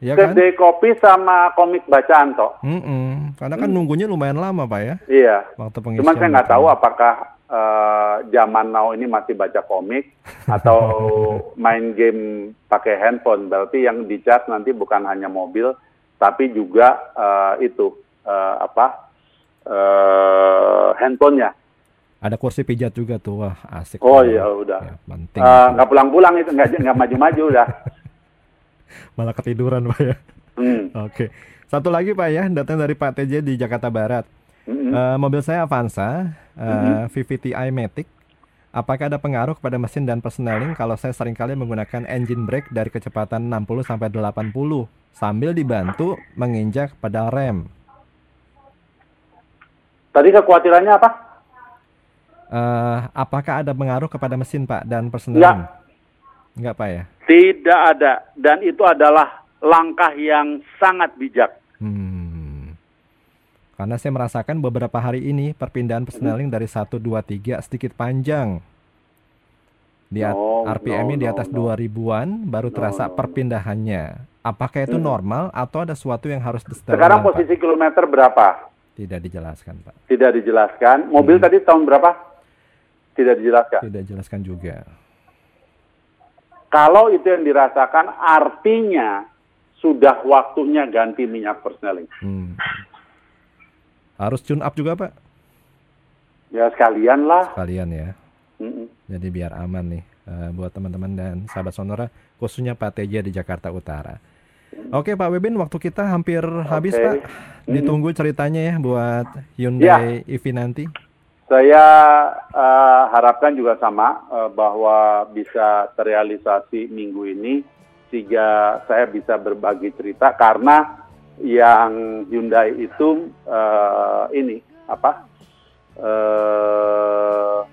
Ya kedai kan? kopi sama komik bacaan toh. Mm -mm. Karena kan hmm. nunggunya lumayan lama pak ya. Iya. Waktu pengisian. Cuman saya nggak tahu apakah uh, zaman now ini masih baca komik [LAUGHS] atau main game pakai handphone berarti yang dicas nanti bukan hanya mobil tapi juga uh, itu uh, apa uh, handphonenya ada kursi pijat juga tuh wah asik oh iya udah ya, penting nggak uh, pulang-pulang itu nggak nggak maju-maju udah [LAUGHS] malah ketiduran pak ya hmm. oke satu lagi pak ya datang dari Pak TJ di Jakarta Barat Mm-hmm. Uh, mobil saya Avanza uh, mm-hmm. VVTi Matic. Apakah ada pengaruh kepada mesin dan persneling kalau saya sering kali menggunakan engine brake dari kecepatan 60 sampai 80 sambil dibantu menginjak pedal rem? Tadi kekhawatirannya apa? Uh, apakah ada pengaruh kepada mesin Pak dan persneling? Enggak. Enggak Pak ya? Tidak ada dan itu adalah langkah yang sangat bijak. Hmm. Karena saya merasakan beberapa hari ini perpindahan persneling dari 1, 2, 3 sedikit panjang. Di no, RPM-nya no, di atas no, 2000-an baru terasa no, perpindahannya. Apakah itu hmm. normal atau ada sesuatu yang harus disetelkan? Sekarang posisi Pak? kilometer berapa? Tidak dijelaskan, Pak. Tidak dijelaskan. Mobil hmm. tadi tahun berapa? Tidak dijelaskan. Tidak dijelaskan juga. Kalau itu yang dirasakan artinya sudah waktunya ganti minyak persneling. Hmm. Harus tune up juga Pak? Ya sekalian lah. Sekalian ya. Mm -mm. Jadi biar aman nih uh, buat teman-teman dan sahabat Sonora, khususnya Pak TJ di Jakarta Utara. Oke Pak Webin, waktu kita hampir okay. habis Pak. Ditunggu ceritanya ya buat Hyundai ya. EV nanti. Saya uh, harapkan juga sama uh, bahwa bisa terrealisasi minggu ini sehingga saya bisa berbagi cerita karena yang Hyundai itu uh, ini apa uh,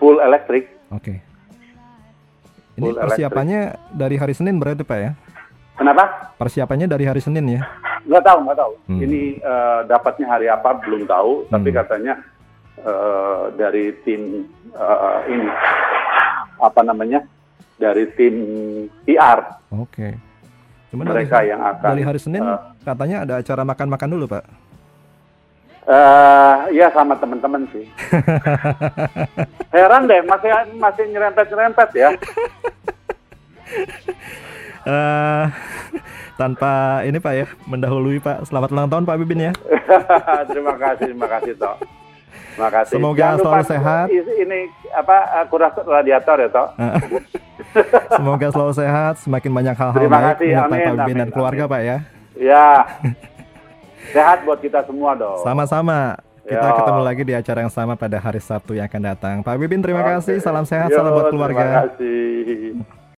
full elektrik. Oke. Okay. Ini persiapannya elektrik. dari hari Senin berarti pak ya? Kenapa? Persiapannya dari hari Senin ya? Nggak tahu, nggak tahu. Hmm. Ini uh, dapatnya hari apa belum tahu, hmm. tapi katanya uh, dari tim uh, ini apa namanya? Dari tim PR. Oke. Okay. Cuman mereka dari, yang akan dari hari Senin uh, katanya ada acara makan-makan dulu, Pak. Uh, ya sama teman-teman sih. [LAUGHS] Heran deh, masih masih nyerempet-nyerempet ya. uh, [LAUGHS] tanpa ini Pak ya, mendahului Pak. Selamat ulang tahun Pak Bibin ya. [LAUGHS] terima kasih, terima kasih Toh. Terima kasih. Semoga Jangan selalu sehat. Ini apa kuras radiator ya Toh. [LAUGHS] Semoga selalu sehat, semakin banyak hal-hal baik kasih, amin, Pak Bibin dan keluarga amin. Pak ya. Ya. [LAUGHS] Sehat buat kita semua dong. Sama-sama. Kita Yo. ketemu lagi di acara yang sama pada hari Sabtu yang akan datang. Pak Bibin terima Oke. kasih, salam sehat, Yo, salam buat keluarga. Terima kasih.